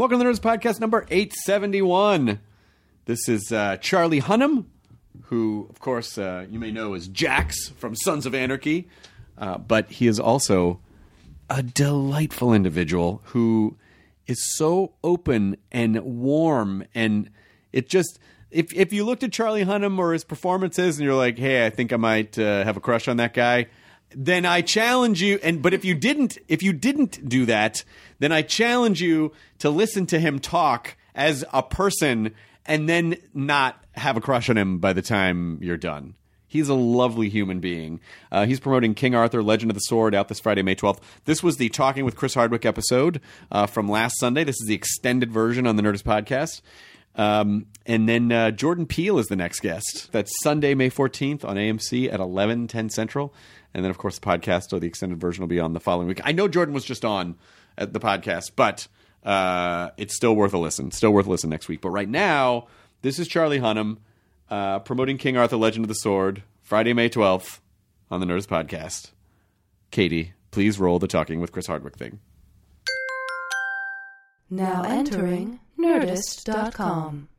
Welcome to the Nerdist Podcast number 871. This is uh, Charlie Hunnam, who, of course, uh, you may know as Jax from Sons of Anarchy, uh, but he is also a delightful individual who is so open and warm and it just if if you looked at Charlie Hunnam or his performances and you're like, "Hey, I think I might uh, have a crush on that guy," then I challenge you. And but if you didn't, if you didn't do that, then I challenge you to listen to him talk as a person and then not have a crush on him by the time you're done. He's a lovely human being. Uh, he's promoting King Arthur: Legend of the Sword out this Friday, May 12th. This was the Talking with Chris Hardwick episode uh, from last Sunday. This is the extended version on the Nerdist podcast. Um, and then uh, Jordan Peele is the next guest. That's Sunday, May 14th on AMC at 11, 10 Central. And then, of course, the podcast or the extended version will be on the following week. I know Jordan was just on at the podcast, but uh, it's still worth a listen. Still worth a listen next week. But right now, this is Charlie Hunnam uh, promoting King Arthur Legend of the Sword, Friday, May 12th on the Nerdist podcast. Katie, please roll the Talking with Chris Hardwick thing. Now entering Nerdist.com.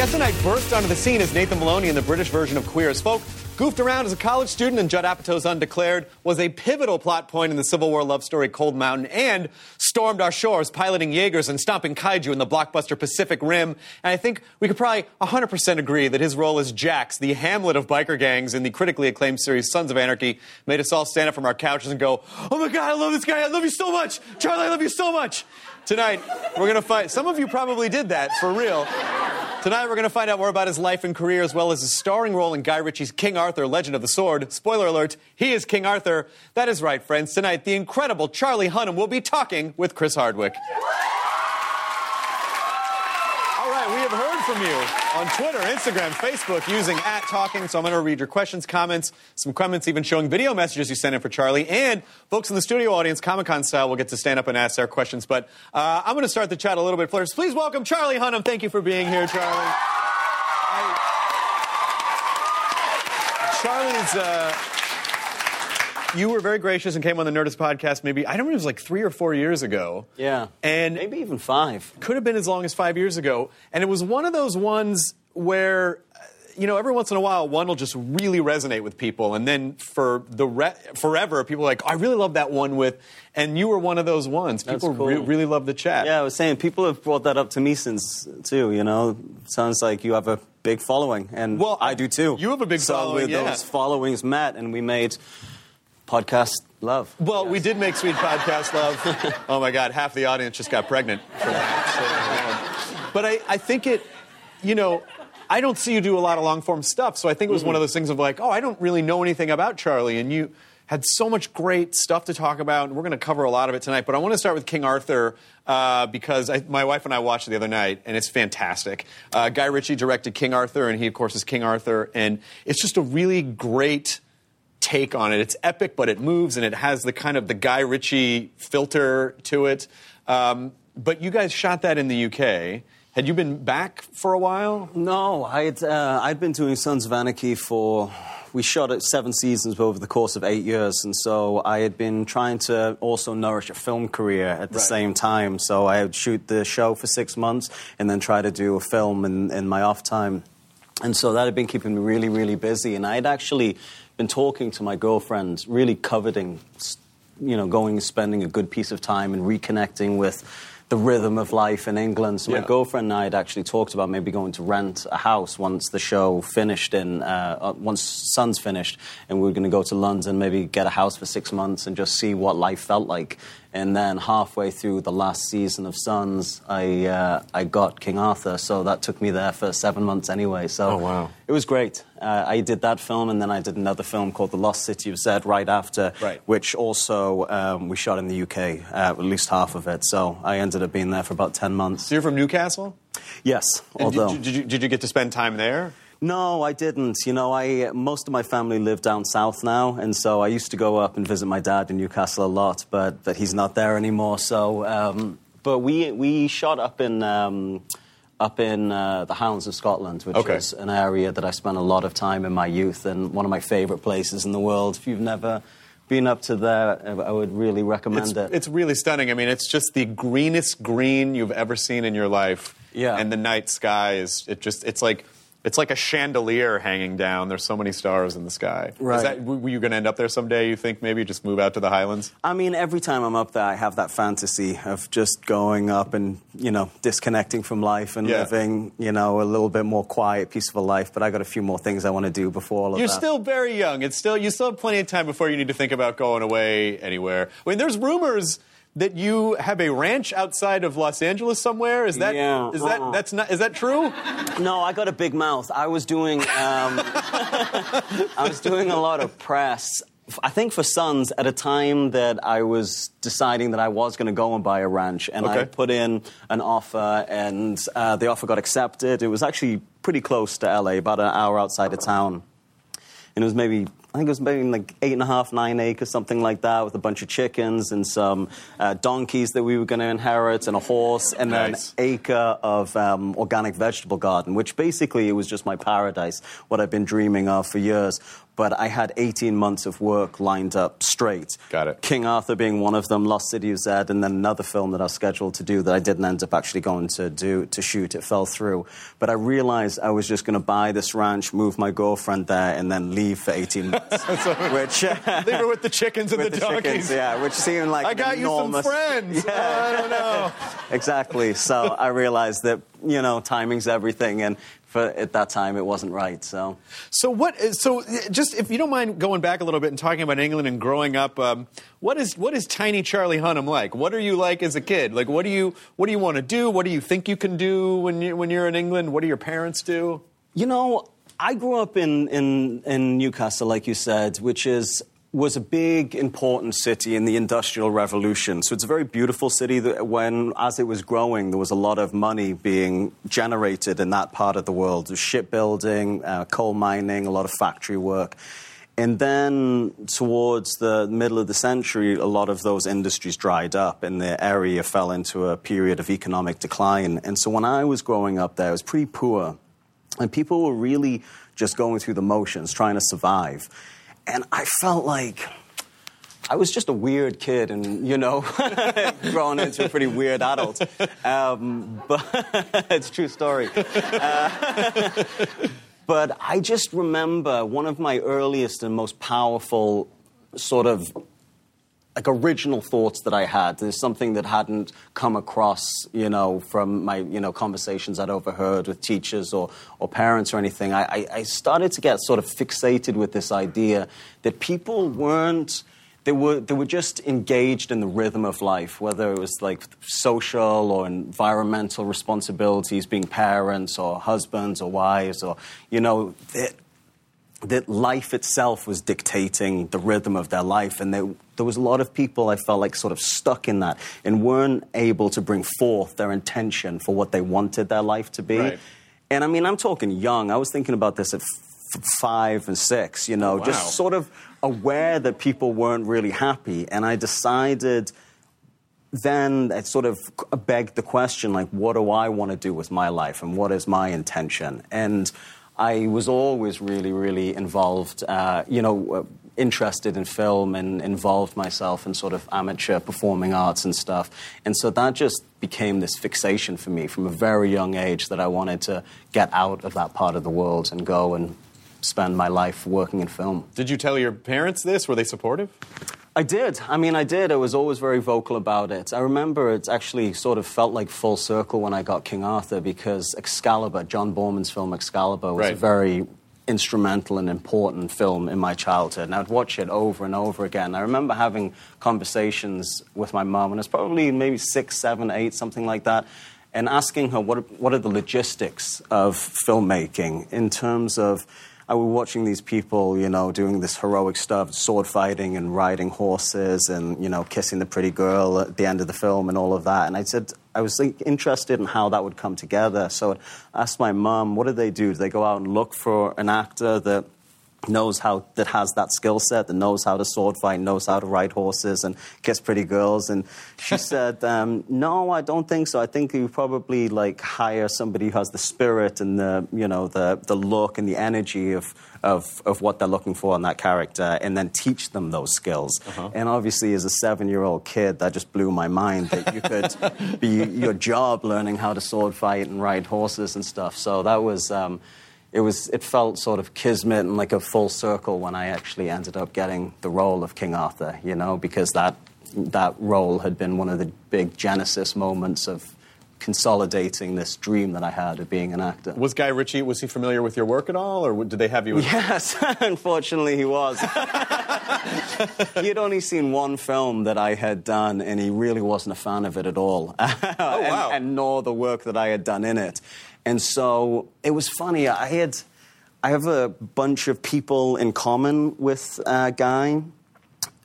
guest tonight burst onto the scene as Nathan Maloney in the British version of Queer as Folk. Goofed around as a college student in Judd Apatow's Undeclared, was a pivotal plot point in the Civil War love story Cold Mountain, and stormed our shores piloting Jaegers and stomping kaiju in the blockbuster Pacific Rim. And I think we could probably 100% agree that his role as Jax, the Hamlet of biker gangs in the critically acclaimed series Sons of Anarchy, made us all stand up from our couches and go, Oh my God, I love this guy. I love you so much. Charlie, I love you so much. Tonight, we're going to find, some of you probably did that for real. Tonight, we're going to find out more about his life and career, as well as his starring role in Guy Ritchie's King Arthur, Legend of the Sword. Spoiler alert, he is King Arthur. That is right, friends. Tonight, the incredible Charlie Hunnam will be talking with Chris Hardwick. We have heard from you on Twitter, Instagram, Facebook using at talking. So I'm going to read your questions, comments, some comments even showing video messages you sent in for Charlie. And folks in the studio audience, Comic Con style, will get to stand up and ask their questions. But uh, I'm going to start the chat a little bit first. Please welcome Charlie Hunnam. Thank you for being here, Charlie. I- Charlie's. Uh, you were very gracious and came on the Nerdist podcast. Maybe I don't know. It was like three or four years ago. Yeah. And Maybe even five. could have been as long as five years ago. And it was one of those ones where, you know, every once in a while, one will just really resonate with people, and then for the re- forever, people are like, I really love that one with, and you were one of those ones. That's People cool. re- really love the chat. Yeah, I was saying people have brought that up to me since too. You know, sounds like you have a big following, and Well, I do too. you have a big so following, with yeah. those followings met, and we made podcast love. Well, we did make Sweet Podcast Love. oh my God, half the audience just got pregnant from that. So, um, but I, I think it, you know, I don't see you do a lot of long form stuff. So I think it was one of those things of like, oh, I don't really know anything about Charlie. And you had so much great stuff to talk about. And we're going to cover a lot of it tonight. But I want to start with King Arthur uh, because I, my wife and I watched it the other night, and it's fantastic. Uh, Guy Ritchie directed King Arthur, and he, of course, is King Arthur. And it's just a really great take on it. It's epic, but it moves and it has the kind of the Guy Ritchie filter to it. Um, but you guys shot that in the UK. Had you been back for a while? No, I'd uh, I'd been doing Sons of Anarchy for we shot it seven seasons over the course of eight years, and so I had been trying to also nourish a film career at the Right. same time. So I would shoot the show for six months and then try to do a film in, in my off time. And so that had been keeping me really, really busy. And I had actually been talking to my girlfriend, really coveting, you know, going and spending a good piece of time and reconnecting with the rhythm of life in England. So Yeah. my girlfriend and I had actually talked about maybe going to rent a house once the show finished in, uh, uh, once Sons finished, and we were going to go to London, maybe get a house for six months and just see what life felt like. And then halfway through the last season of Sons, I uh, I got King Arthur, so that took me there for seven months anyway. So Oh, wow. it was great. Uh, I did that film, and then I did another film called The Lost City of Zed right after, Right. which also um, we shot in the UK, uh, at least half of it. So I ended up being there for about ten months. So you're from Newcastle? Yes, And although did, you, did, you, did you get to spend time there? No, I didn't. You know, I most of my family live down south now, and so I used to go up and visit my dad in Newcastle a lot, but but he's not there anymore. So, um, but we we shot up in. Um, up in uh, the Highlands of Scotland, which Okay. is an area that I spent a lot of time in my youth and one of my favourite places in the world. If you've never been up to there, I would really recommend It's, it. it's really stunning. I mean, it's just the greenest green you've ever seen in your life. Yeah. And the night sky is it just it's like it's like a chandelier hanging down. There's so many stars in the sky. Is Right. that, were you going to end up there someday? You think maybe just move out to the Highlands? I mean, every time I'm up there, I have that fantasy of just going up and, you know, disconnecting from life and Yeah. living, you know, a little bit more quiet, peaceful life. But I got a few more things I want to do before all of You're that. still very young. It's still you still have plenty of time before you need to think about going away anywhere. I mean, there's rumors that you have a ranch outside of Los Angeles somewhere. Is that Yeah, is that uh-uh. that's not is that true? No, I got a big mouth. I was doing, um, I was doing a lot of press. I think for Sons at a time that I was deciding that I was going to go and buy a ranch, and I put in an offer, and uh, the offer got accepted. It was actually pretty close to LA, about an hour outside of town. and it was maybe I think it was maybe like eight and a half, nine acres, something like that, with a bunch of chickens and some uh, donkeys that we were going to inherit, and a horse, and Nice. an acre of um, organic vegetable garden, which basically it was just my paradise, what I've been dreaming of for years. But I had 18 months of work lined up straight. Got it. King Arthur being one of them, Lost City of Zed, and then another film that I was scheduled to do that I didn't end up actually going to do to shoot. It fell through. But I realized I was just going to buy this ranch, move my girlfriend there, and then leave for 18 months. which Leave her with the chickens and the, the donkeys. chickens, yeah, which seemed like I got you some enormous- friends. I don't know. exactly. So I realized that you know timing's everything, and for at that time it wasn't right. So So what? So just if you don't mind going back a little bit and talking about England and growing up, um, what is what is tiny Charlie Hunnam like? What are you like as a kid? Like what do you what do you want to do? What do you think you can do when you when you're in England? What do your parents do? you know, I grew up in in, in Newcastle, like you said, which is was a big important city in the industrial revolution so it's a very beautiful city that when as it was growing there was a lot of money being generated in that part of the world There's shipbuilding uh, coal mining a lot of factory work and then towards the middle of the century, a lot of those industries dried up and the area fell into a period of economic decline. And so when I was growing up there, it was pretty poor. And people were really just going through the motions, trying to survive. And I felt like I was just a weird kid and, you know, growing into a pretty weird adult. Um, but it's true story. Uh, but I just remember one of my earliest and most powerful sort of like original thoughts that I had. There's something that hadn't come across, you know, from my, you know, conversations I'd overheard with teachers or, or parents or anything. I, I, I started to get sort of fixated with this idea that people weren't, they were, they were just engaged in the rhythm of life, whether it was like social or environmental responsibilities, being parents or husbands or wives or, you know, that life itself was dictating the rhythm of their life. And there, there was a lot of people I felt like sort of stuck in that and weren't able to bring forth their intention for what they wanted their life to be. Right. And I mean, I'm talking young. I was thinking about this at f- five and six, you know, oh, Wow. just sort of aware that people weren't really happy. And I decided then it sort of begged the question like what do i want to do with my life and what is my intention and I was always really, really involved, uh, you know, interested in film and involved myself in sort of amateur performing arts and stuff. And so that just became this fixation for me from a very young age that I wanted to get out of that part of the world and go and spend my life working in film. Did you tell your parents this? Were they supportive? I did. I mean, I did. I was always very vocal about it. I remember it actually sort of felt like full circle when I got King Arthur because Excalibur, John Boorman's film Excalibur, was Right. a very instrumental and important film in my childhood. And I'd watch it over and over again. I remember having conversations with my mom, and it's probably maybe six, seven, eight, something like that, and asking her what, what are the logistics of filmmaking in terms of I was watching these people, you know, doing this heroic stuff, sword fighting and riding horses and, you know, kissing the pretty girl at the end of the film and all of that. And I said, I was like, interested in how that would come together. So I asked my mum, what do they do? Do they go out and look for an actor that knows how that has that skill set that knows how to sword fight knows how to ride horses and kiss pretty girls. And she said um, no i don't think so. I think you probably like hire somebody who has the spirit and the you know the, the look and the energy of, of, of what they're looking for in that character and then teach them those skills. And obviously as a seven year old kid that just blew my mind that you could be your job learning how to sword fight and ride horses and stuff. So that was um, it was it felt sort of kismet and like a full circle when I actually ended up getting the role of King Arthur, you know, because that that role had been one of the big genesis moments of consolidating this dream that I had of being an actor. Was Guy Ritchie, was he familiar with your work at all, or did they have you in Yes, unfortunately he was. he had only seen one film that I had done, and he really wasn't a fan of it at all. oh, wow. and, and nor the work that I had done in it. And so it was funny. I had, I have a bunch of people in common with uh, Guy.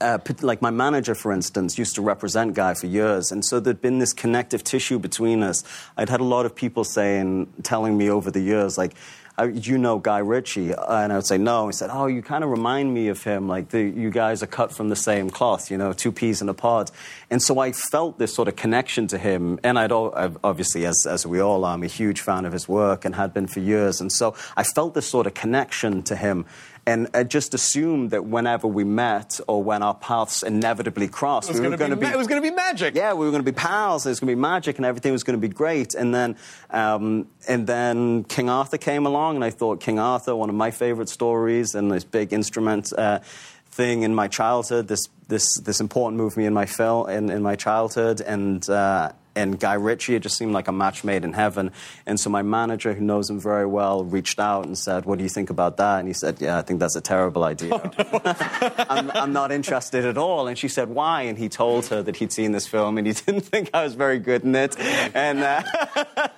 Uh, like my manager, for instance, used to represent Guy for years, and so there'd been this connective tissue between us. I'd had a lot of people saying, telling me over the years, like, uh, "You know Guy Ritchie?" And I would say, "No." He said, "Oh, you kind of remind me of him. Like, the, you guys are cut from the same cloth. You know, two peas in a pod." And so I felt this sort of connection to him, and I'd al- I've- obviously, as as we all are, I'm a huge fan of his work and had been for years. And so I felt this sort of connection to him. And I just assumed that whenever we met or when our paths inevitably crossed, we were going be to ma- it was gonna be magic. Yeah, we were going to be pals. It was going to be magic, and everything was going to be great. And then, um, and then King Arthur came along, and I thought King Arthur, one of my favorite stories, and this big instrument uh, thing in my childhood. This this this important movie in my film in, in my childhood, and. Uh, and Guy Ritchie, it just seemed like a match made in heaven. And so my manager, who knows him very well, reached out and said, "What do you think about that?" And he said, "Yeah, I think that's a terrible idea." I'm, I'm not interested at all. And she said, why? And he told her that he'd seen this film and he didn't think I was very good in it. And, uh,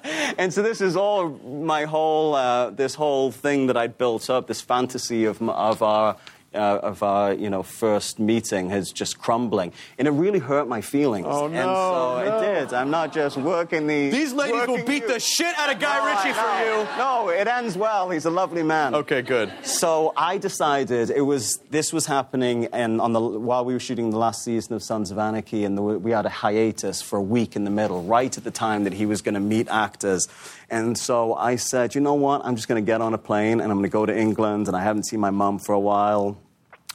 and so this is all my whole, uh, this whole thing that I'd built up, this fantasy of, of our, uh, of our, you know, first meeting is just crumbling. And it really hurt my feelings. Oh, And no, so no. it did. I'm not just working the... These ladies will beat you- the shit out of Guy No, Ritchie for you. No, it ends well. He's a lovely man. Okay, good. So I decided it was this was happening, and on the while we were shooting the last season of Sons of Anarchy, and the, we had a hiatus for a week in the middle, right at the time that he was going to meet actors. And so I said, you know what? I'm just going to get on a plane and I'm going to go to England, and I haven't seen my mum for a while.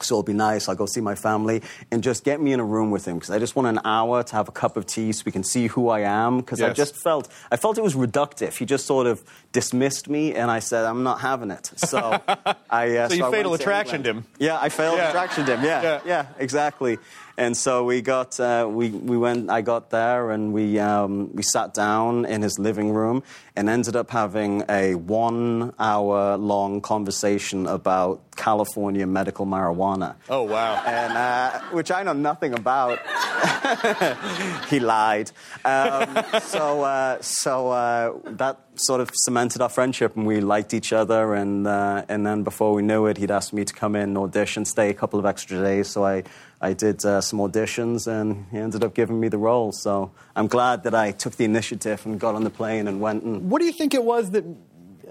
So it'll be nice. I'll go see my family and just get me in a room with him because I just want an hour to have a cup of tea so we can see who I am. Because I just felt I felt it was reductive. He just sort of dismissed me, and I said I'm not having it. So I uh, So you I fatal attractioned him. Yeah, I failed Yeah. attractioned him. Yeah, Yeah. yeah, exactly. And so we got uh, we we went. I got there and we um, we sat down in his living room and ended up having a one hour long conversation about California medical marijuana Oh, wow. and uh, which I know nothing about. he lied. Um, so uh, so uh, that sort of cemented our friendship, and we liked each other. And uh, and then before we knew it, he'd asked me to come in and audition, stay a couple of extra days. So I. I did uh, some auditions and he ended up giving me the role. So I'm glad that I took the initiative and got on the plane and went and What do you think it was that?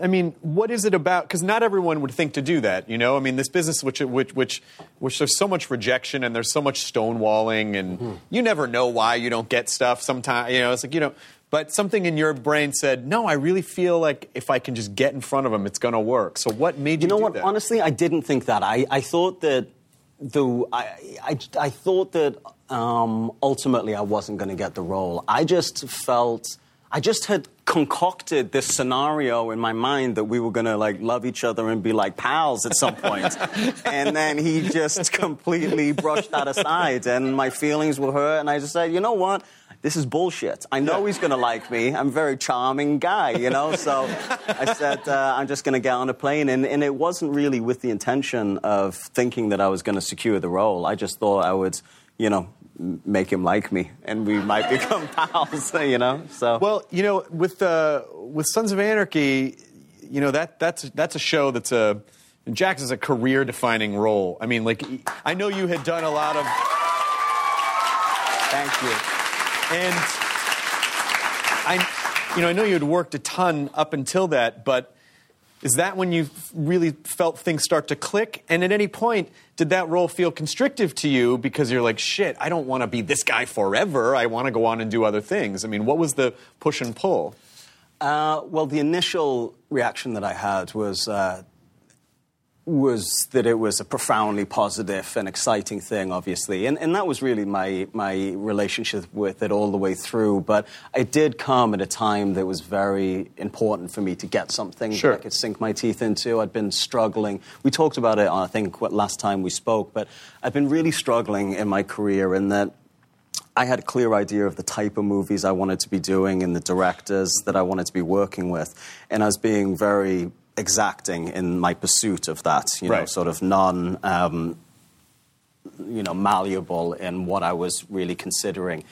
I mean, what is it about? Because not everyone would think to do that. You know, I mean, this business, which which which which there's so much rejection and there's so much stonewalling, and you never know why you don't get stuff. Sometimes, you know, it's like you know. but something in your brain said, "No, I really feel like if I can just get in front of him, it's going to work." So what made you? You know what? that? Honestly, I didn't think that. I, I thought that the I, I, I thought that um, ultimately I wasn't going to get the role. I just felt I just had concocted this scenario in my mind that we were going to like love each other and be like pals at some point. and then he just completely brushed that aside and my feelings were hurt and I just said, "You know what? This is bullshit. I know he's going to like me. I'm a very charming guy, you know? So I said, uh, I'm just going to get on a plane. And, and it wasn't really with the intention of thinking that I was going to secure the role. I just thought I would, you know, make him like me and we might become pals, you know? So. Well, you know, with uh, with Sons of Anarchy, you know that that's that's a show that's a Jax is a career defining role. I mean, like I know you had done a lot of. Thank you. And I, you know, I know you had worked a ton up until that, but is that when you really felt things start to click? And at any point, did that role feel constrictive to you because you're like, shit, I don't want to be this guy forever. I want to go on and do other things. I mean, what was the push and pull? Uh, well, the initial reaction that I had was uh, was that it was a profoundly positive and exciting thing, obviously, and, and that was really my my relationship with it all the way through. But it did come at a time that was very important for me to get something Sure. that I could sink my teeth into. I'd been struggling. We talked about it, I think, what, last time we spoke, but I've been really struggling in my career in that. I had a clear idea of the type of movies I wanted to be doing and the directors that I wanted to be working with. And I was being very exacting in my pursuit of that, you know, Right. sort of non, um, you know, malleable in what I was really considering.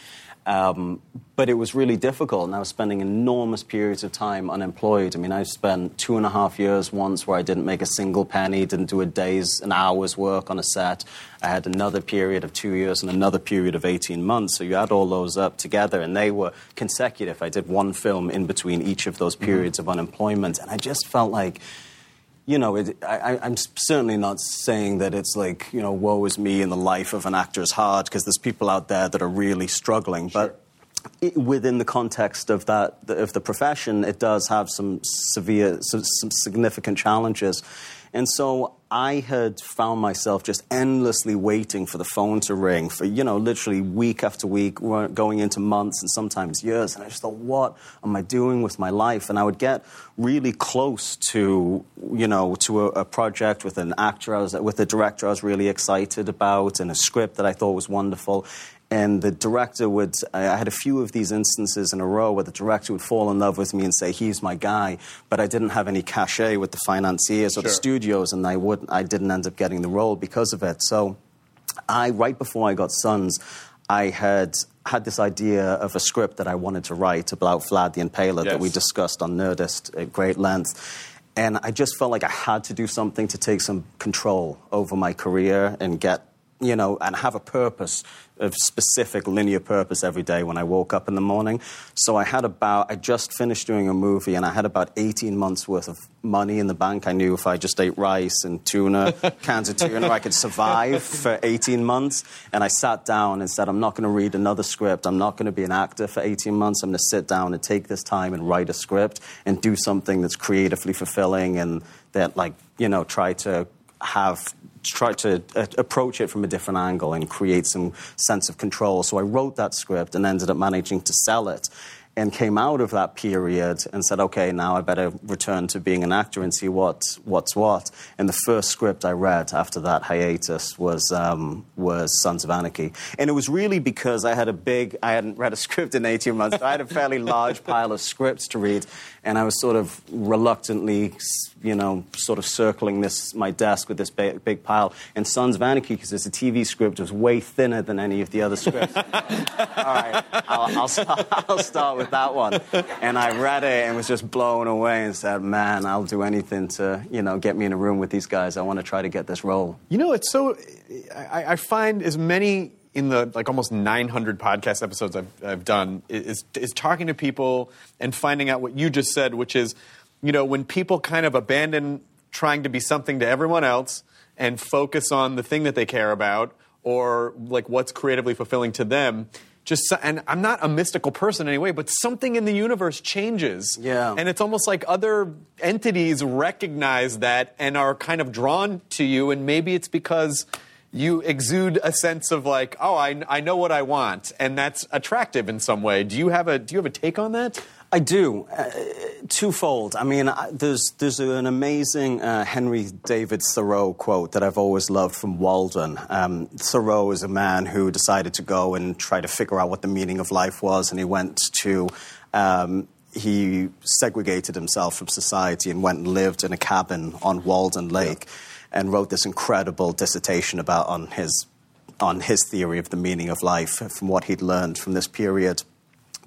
Um, but it was really difficult, and I was spending enormous periods of time unemployed. I mean, I spent two and a half years once where I didn't make a single penny, didn't do a day's, an hour's work on a set. I had another period of two years and another period of 18 months. So you add all those up together, and they were consecutive. I did one film in between each of those periods of unemployment, and I just felt like you know, it, I, I'm certainly not saying that it's like, you know, woe is me in the life of an actor is hard, because there's people out there that are really struggling. But i within the context of that, of the profession, it does have some severe, some, some significant challenges. And so I had found myself just endlessly waiting for the phone to ring for, you know, literally week after week, going into months and sometimes years. And I just thought, what am I doing with my life? And I would get really close to, you know, to a, a project with an actor, I was, with a director I was really excited about and a script that I thought was wonderful. And the director would, I had a few of these instances in a row where the director would fall in love with me and say, he's my guy, but I didn't have any cachet with the financiers or the studios, and I, would, I didn't end up getting the role because of it. So I, right before I got Sons, I had had this idea of a script that I wanted to write about Vlad the Impaler that we Yes. discussed on Nerdist at great length. And I just felt like I had to do something to take some control over my career and get, you know, and have a purpose, a specific linear purpose every day when I woke up in the morning. So I had about, I just finished doing a movie and I had about 18 months worth of money in the bank. I knew if I just ate rice and tuna, cans of tuna, I could survive for 18 months. And I sat down and said, I'm not going to read another script. I'm not going to be an actor for 18 months. I'm going to sit down and take this time and write a script and do something that's creatively fulfilling and that, like, you know, try to have try to uh, approach it from a different angle and create some sense of control. So I wrote that script and ended up managing to sell it and came out of that period and said, okay, now I better return to being an actor and see what, what's what. And the first script I read after that hiatus was, um, was Sons of Anarchy. And it was really because I had a big, I hadn't read a script in 18 months, I had a fairly large pile of scripts to read. And I was sort of reluctantly, you know, sort of circling this, my desk with this big, big pile. And Sons of Anarchy, because it's a TV script, was way thinner than any of the other scripts. All right, I'll, I'll, start, I'll start with that one. And I read it and was just blown away and said, man, I'll do anything to, you know, get me in a room with these guys. I want to try to get this role. You know, it's so. I, I find as many in the like almost 900 podcast episodes I've, I've done is, is talking to people and finding out what you just said, which is, you know, when people kind of abandon trying to be something to everyone else and focus on the thing that they care about or like what's creatively fulfilling to them, just and I'm not a mystical person anyway, but something in the universe changes. Yeah. And it's almost like other entities recognize that and are kind of drawn to you, and maybe it's because you exude a sense of like, oh, I, I know what I want, and that's attractive in some way. Do you have a Do you have a take on that? I do. Uh, twofold. I mean, I, there's, there's an amazing uh, Henry David Thoreau quote that I've always loved from Walden. Um, Thoreau is a man who decided to go and try to figure out what the meaning of life was, and he went to. Um, he segregated himself from society and went and lived in a cabin on Walden Lake and wrote this incredible dissertation about on his on his theory of the meaning of life from what he'd learned from this period.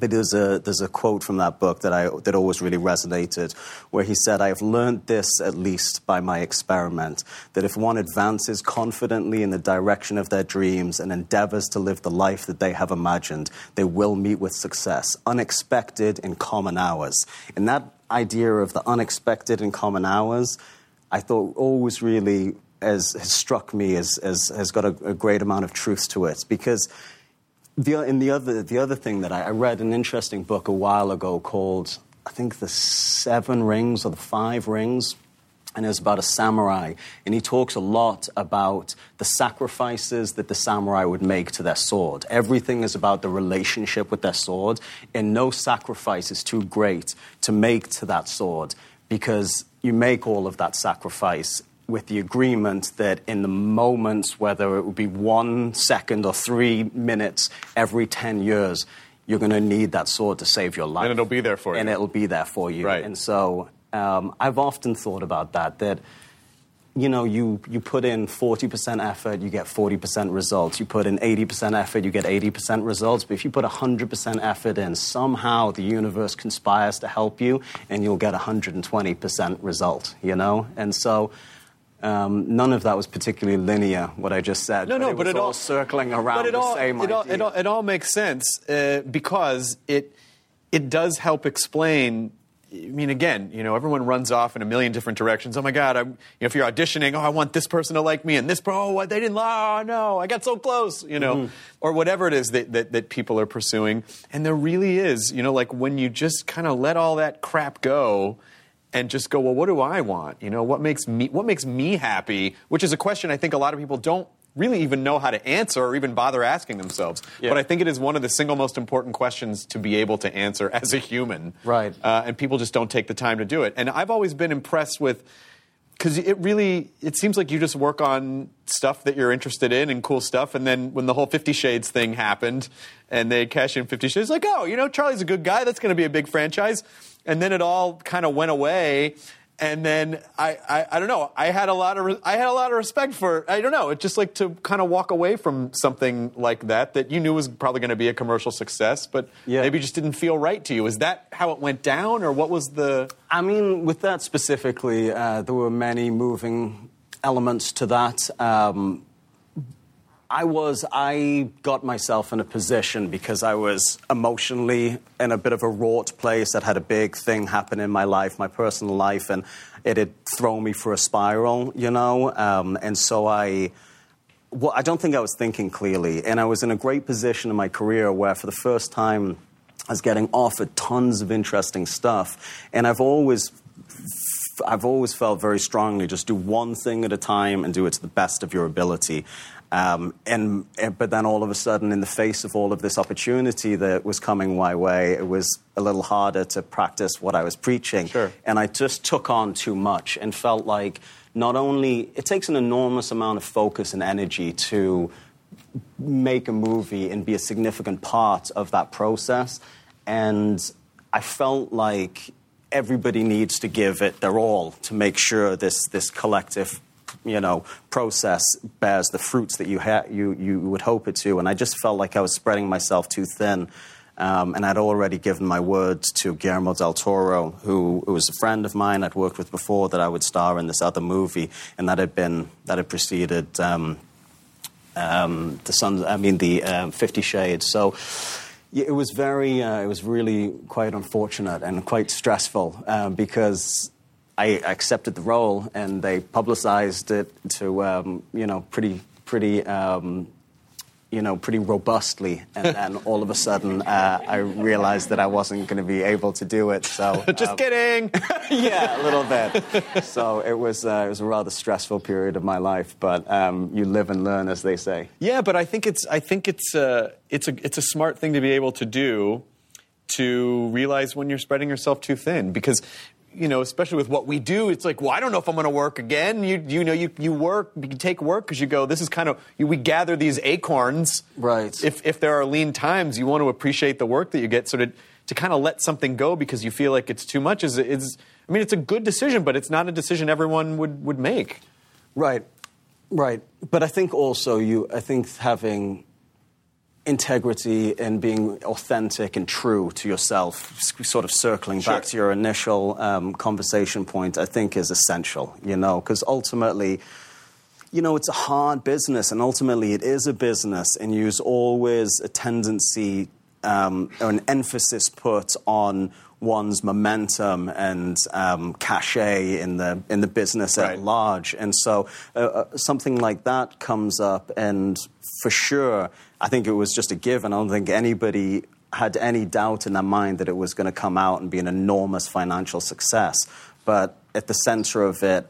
There's a, there's a quote from that book that, I, that always really resonated, where he said, I have learned this at least by my experiment, that if one advances confidently in the direction of their dreams and endeavors to live the life that they have imagined, they will meet with success, unexpected in common hours. And that idea of the unexpected in common hours, I thought always really has, has struck me as, as has got a, a great amount of truth to it because the, and the other, the other thing that I, I read an interesting book a while ago called, I think, The Seven Rings or The Five Rings. And it's about a samurai. And he talks a lot about the sacrifices that the samurai would make to their sword. Everything is about the relationship with their sword. And no sacrifice is too great to make to that sword because you make all of that sacrifice with the agreement that in the moments, whether it would be one second or three minutes every 10 years, you're going to need that sword to save your life. And it'll be there for you. And it'll be there for you. Right. And so um, I've often thought about that, that, you know, you, you put in 40% effort, you get 40% results. You put in 80% effort, you get 80% results. But if you put 100% effort in, somehow the universe conspires to help you and you'll get 120% result, you know? And so um, none of that was particularly linear, what I just said. No, no, it but was it all circling around but it the all, same it all, it all, it all makes sense uh, because it it does help explain. I mean, again, you know, everyone runs off in a million different directions. Oh my God! I'm, you know, if you're auditioning, oh, I want this person to like me, and this, pro, oh, what they didn't. Like, oh no, I got so close. You know, or whatever it is that, that that people are pursuing. And there really is, you know, like when you just kind of let all that crap go and just go, well, what do I want? You know, what makes me what makes me happy? Which is a question I think a lot of people don't really even know how to answer or even bother asking themselves. Yeah. But I think it is one of the single most important questions to be able to answer as a human. Right. Uh, and people just don't take the time to do it. And I've always been impressed with because it really it seems like you just work on stuff that you're interested in and cool stuff and then when the whole 50 shades thing happened and they cash in 50 shades like oh you know charlie's a good guy that's going to be a big franchise and then it all kind of went away and then I, I, I don't know I had a lot of I had a lot of respect for I don't know it's just like to kind of walk away from something like that that you knew was probably going to be a commercial success but Yeah. maybe just didn't feel right to you is that how it went down or what was the I mean, with that specifically, uh, there were many moving elements to that. Um, I was, I got myself in a position because I was emotionally in a bit of a wrought place that had a big thing happen in my life, my personal life, and it had thrown me for a spiral, you know? Um, and so I, well, I don't think I was thinking clearly. And I was in a great position in my career where, for the first time, I was getting offered tons of interesting stuff. And I've always I've always felt very strongly just do one thing at a time and do it to the best of your ability. Um, and, but then all of a sudden, in the face of all of this opportunity that was coming my way, it was a little harder to practice what I was preaching. Sure. And I just took on too much and felt like not only it takes an enormous amount of focus and energy to make a movie and be a significant part of that process. And I felt like everybody needs to give it their all to make sure this, this collective you know, process bears the fruits that you, ha- you, you would hope it to. And I just felt like I was spreading myself too thin. Um, and I'd already given my word to Guillermo del Toro, who, who was a friend of mine I'd worked with before, that I would star in this other movie, and that had been that had preceded um, um, the Sons. I mean, the um, Fifty Shades. So it was very, uh, it was really quite unfortunate and quite stressful um, because I accepted the role and they publicized it to, um, you know, pretty, pretty. Um, you know, pretty robustly, and then all of a sudden, uh, I realized that I wasn't going to be able to do it. So Just um, kidding. yeah, a little bit. So it was uh, it was a rather stressful period of my life, but um, you live and learn, as they say. Yeah, but I think it's I think it's uh, it's a it's a smart thing to be able to do to realize when you're spreading yourself too thin because you know especially with what we do it's like well I don't know if I'm going to work again you you know you you work you take work because you go this is kind of you, we gather these acorns Right. if if there are lean times you want to appreciate the work that you get so to to kind of let something go because you feel like it's too much is is I mean it's a good decision but it's not a decision everyone would would make Right, right. But I think also you, I think having integrity and being authentic and true to yourself, sort of circling back to your initial um, conversation point, I think is essential, you know, because ultimately, you know, it's a hard business, and ultimately it is a business, and there's always a tendency um, or an emphasis put on one's momentum and um, cachet in the in the business Right. at large, and so uh, uh, something like that comes up, and for sure, I think it was just a given. I don't think anybody had any doubt in their mind that it was going to come out and be an enormous financial success, but at the center of it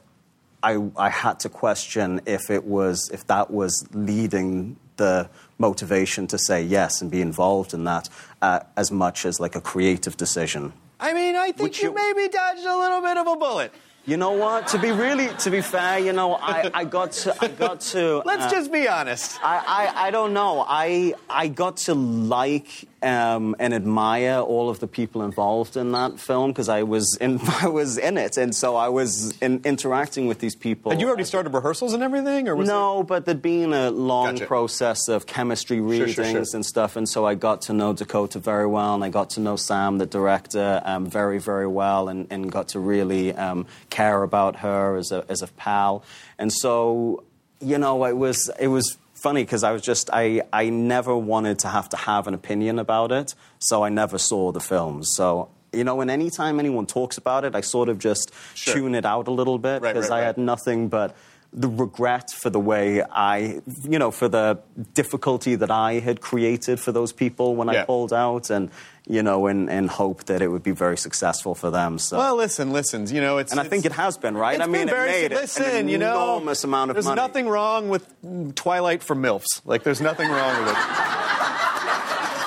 I, I had to question if it was if that was leading the motivation to say yes and be involved in that uh, as much as like a creative decision. I mean I think you you- maybe dodged a little bit of a bullet You know what? To be really, to be fair, you know, I, I got to, I got to. let's uh, just be honest I, I, I don't know. I, I got to like um, and admire all of the people involved in that film because I was in I was in it, and so I was in, interacting with these people. Had you already started rehearsals and everything, or was no, but there'd been a long Gotcha. process of chemistry Sure, readings sure, sure. and stuff, and so I got to know Dakota very well, and I got to know Sam, the director, um, very, very well, and, and got to really um, care about her as a as a pal, and so you know, it was it was funny because I was just I I never wanted to have to have an opinion about it, so I never saw the films. So you know, and anytime anyone talks about it, I sort of just Sure. tune it out a little bit Right, because right, I right. had nothing but the regret for the way I, you know, for the difficulty that I had created for those people when Yeah. I pulled out, and you know, and, in hope that it would be very successful for them. So. Well, listen, listen. You know, it's and I think it has been, right? I mean, been very, it made it listen, an you know, enormous amount of there's money. nothing wrong with Twilight for milfs. Like, there's nothing wrong with it.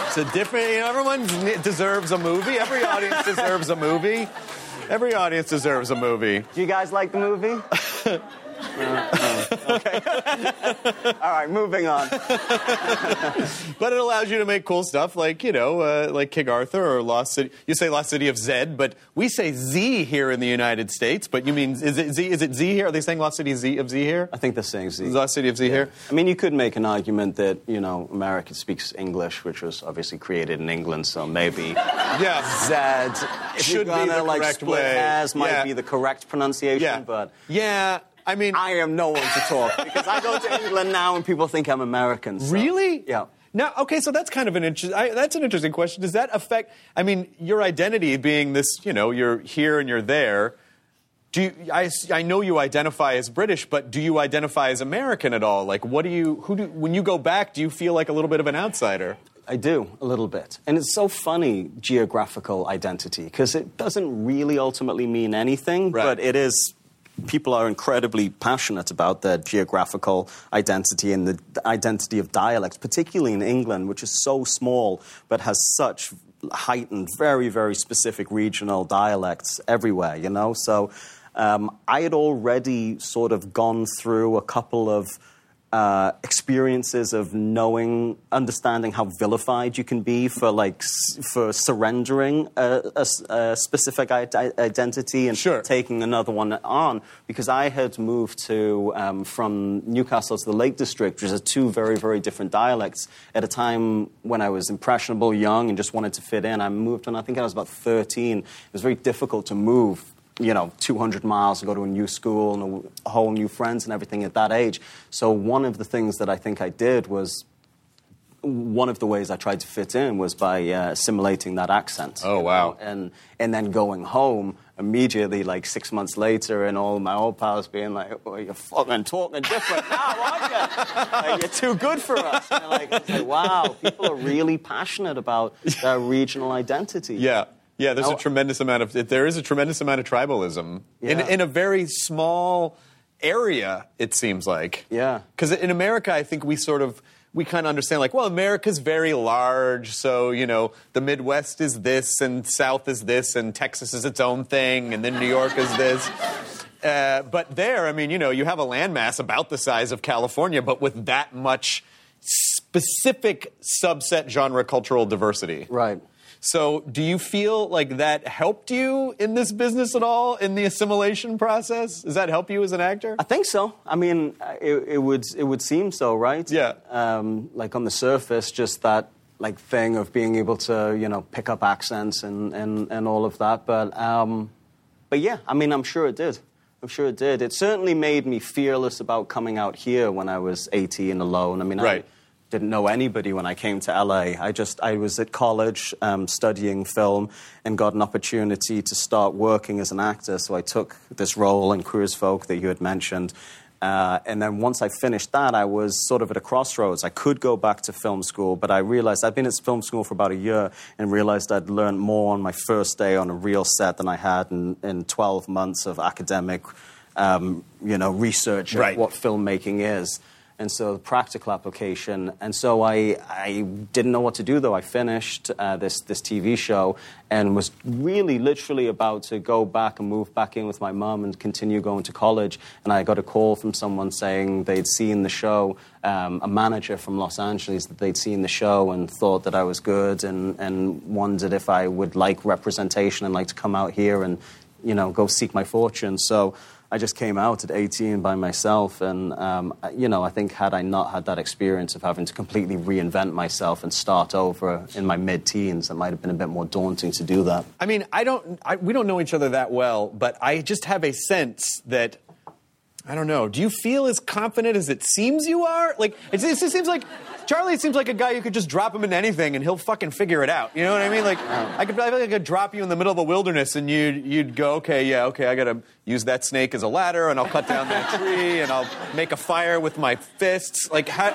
It's a different. You know, everyone deserves a movie. Every audience deserves a movie. Every audience deserves a movie. Do you guys like the movie? Uh, uh, okay. All right, moving on. But it allows you to make cool stuff like, you know, uh, like King Arthur or Lost City. You say Lost City of Zed, but we say Z here in the United States. But you mean, is it Z, is it Z here? Are they saying Lost City Z, of Z here? I think they're saying Z. Lost City of Z here? I mean, you could make an argument that you know America speaks English, which was obviously created in England, so maybe Yeah. Z if Should be you're gonna the like correct split way. hairs might Yeah. be the correct pronunciation, Yeah. but Yeah. I mean, I am no one to talk because I go to England now and people think I'm American. so- Really? Yeah. Now, okay, so that's kind of an interesting. That's an interesting question. Does that affect? I mean, your identity being this, you know, you're here and you're there. Do you, I, I know you identify as British, but do you identify as American at all? Like, what do you? Who do? When you go back, do you feel like a little bit of an outsider? I do, a little bit. And it's so funny, geographical identity, because it doesn't really ultimately mean anything, Right. but it is. People are incredibly passionate about their geographical identity and the identity of dialects, particularly in England, which is so small but has such heightened, very, very specific regional dialects everywhere, you know? So um, I had already sort of gone through a couple of uh, experiences of knowing, understanding how vilified you can be for like s- for surrendering a specific i- identity and Sure. taking another one on. Because I had moved to um, from Newcastle to the Lake District, which are two very very different dialects. At a time when I was impressionable, young, and just wanted to fit in, I moved when I think I was about thirteen. It was very difficult to move you know, 200 miles to go to a new school and a whole new friends and everything at that age. So one of the things that I think I did was one of the ways I tried to fit in was by uh, assimilating that accent. Oh, wow. know, And and then going home immediately, like six months later, and all my old pals being like, "Oh, you're fucking talking different now, aren't you? Like, you're too good for us." And like, like, wow, people are really passionate about their regional identity. Yeah. Yeah, there's a tremendous amount of there is a tremendous amount of tribalism in in a very small area. It seems like Yeah. because in America, I think we sort of we kind of understand like, well, America's very large, so you know the Midwest is this and South is this and Texas is its own thing, and then New York is this. Uh, but there, I mean, you know, you have a landmass about the size of California, but with that much specific subset genre cultural diversity. Right. So, do you feel like that helped you in this business at all in the assimilation process? Does that help you as an actor? I think so. I mean, uh, it, it would it would seem so, right? Yeah. Um, like on the surface, just that like thing of being able to you know pick up accents and and, and all of that. But um, but yeah, I mean, I'm sure it did. I'm sure it did. It certainly made me fearless about coming out here when I was 18 alone. I mean, Right. I didn't know anybody when I came to LA. I just I was at college um, studying film and got an opportunity to start working as an actor. So I took this role in Queer as Folk that you had mentioned. Uh, and then once I finished that, I was sort of at a crossroads. I could go back to film school, but I realized I'd been at film school for about a year and realized I'd learned more on my first day on a real set than I had in, in 12 months of academic, um, you know, research of Right. what filmmaking is. And so practical application. And so I, I didn't know what to do, though. I finished uh, this, this TV show and was really literally about to go back and move back in with my mum and continue going to college. And I got a call from someone saying they'd seen the show, um, a manager from Los Angeles, that they'd seen the show and thought that I was good and, and wondered if I would like representation and like to come out here and, you know, go seek my fortune. So I just came out at 18 by myself, and um, you know, I think had I not had that experience of having to completely reinvent myself and start over in my mid-teens, it might have been a bit more daunting to do that. I mean, I don't. I, we don't know each other that well, but I just have a sense that I don't know. Do you feel as confident as it seems you are? Like it, it just seems like Charlie seems like a guy you could just drop him in anything and he'll fucking figure it out. You know what I mean? Like I could, I feel like I could drop you in the middle of the wilderness and you'd you'd go, okay, yeah, okay, I gotta use that snake as a ladder and I'll cut down that tree and I'll make a fire with my fists. Like how?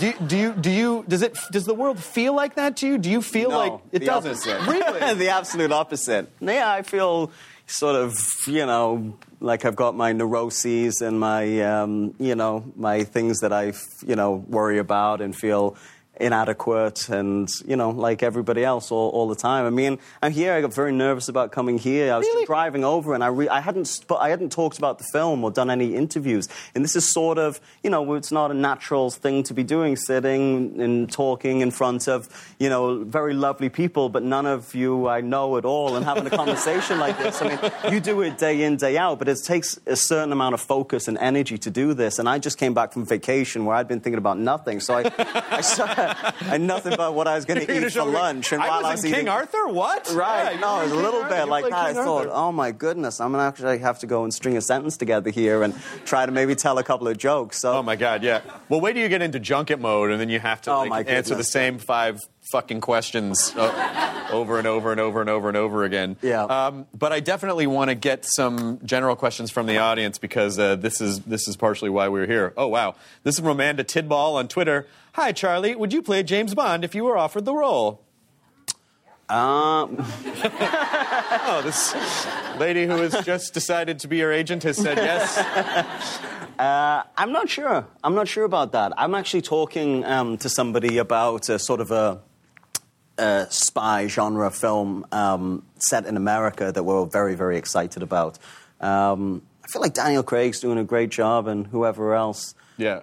Do, do you do you does it does the world feel like that to you? Do you feel No, like it the doesn't? opposite. Really? the absolute opposite. Yeah, I feel sort of, you know, like I've got my neuroses and my, um, you know, my things that I, you know, worry about and feel inadequate and, you know, like everybody else all, all the time. I mean, I'm here, I got very nervous about coming here. I was driving over and I, re- I, hadn't sp- I hadn't talked about the film or done any interviews. And this is sort of, you know, it's not a natural thing to be doing, sitting and talking in front of, you know, very lovely people, but none of you I know at all and having a conversation like this. I mean, you do it day in, day out, but it takes a certain amount of focus and energy to do this. And I just came back from vacation where I'd been thinking about nothing. So I, I, saw, Had nothing but what I was going to eat for lunch. And I while was I was in King eating, Arthur. What? Right. Yeah, no, it was a little King bit Arthur. like that. I thought, Arthur. oh my goodness, I'm gonna actually have to go and string a sentence together here and try to maybe tell a couple of jokes. So Oh my god, yeah. Well, wait till you get into junket mode, and then you have to Oh, like, answer the same five fucking questions uh, over and over and over and over and over again. Yeah. Um, but I definitely want to get some general questions from the audience because uh, this is this is partially why we're here. Oh wow, this is from Amanda Tidball on Twitter. Hi Charlie, would you play James Bond if you were offered the role? Um, Oh, this lady who has just decided to be your agent has said yes. I'm not sure. I'm not sure about that. I'm actually talking um, to somebody about a sort of a, a spy genre film um, set in America that we're all very, very excited about. Um, I feel like Daniel Craig's doing a great job, and whoever else. Yeah.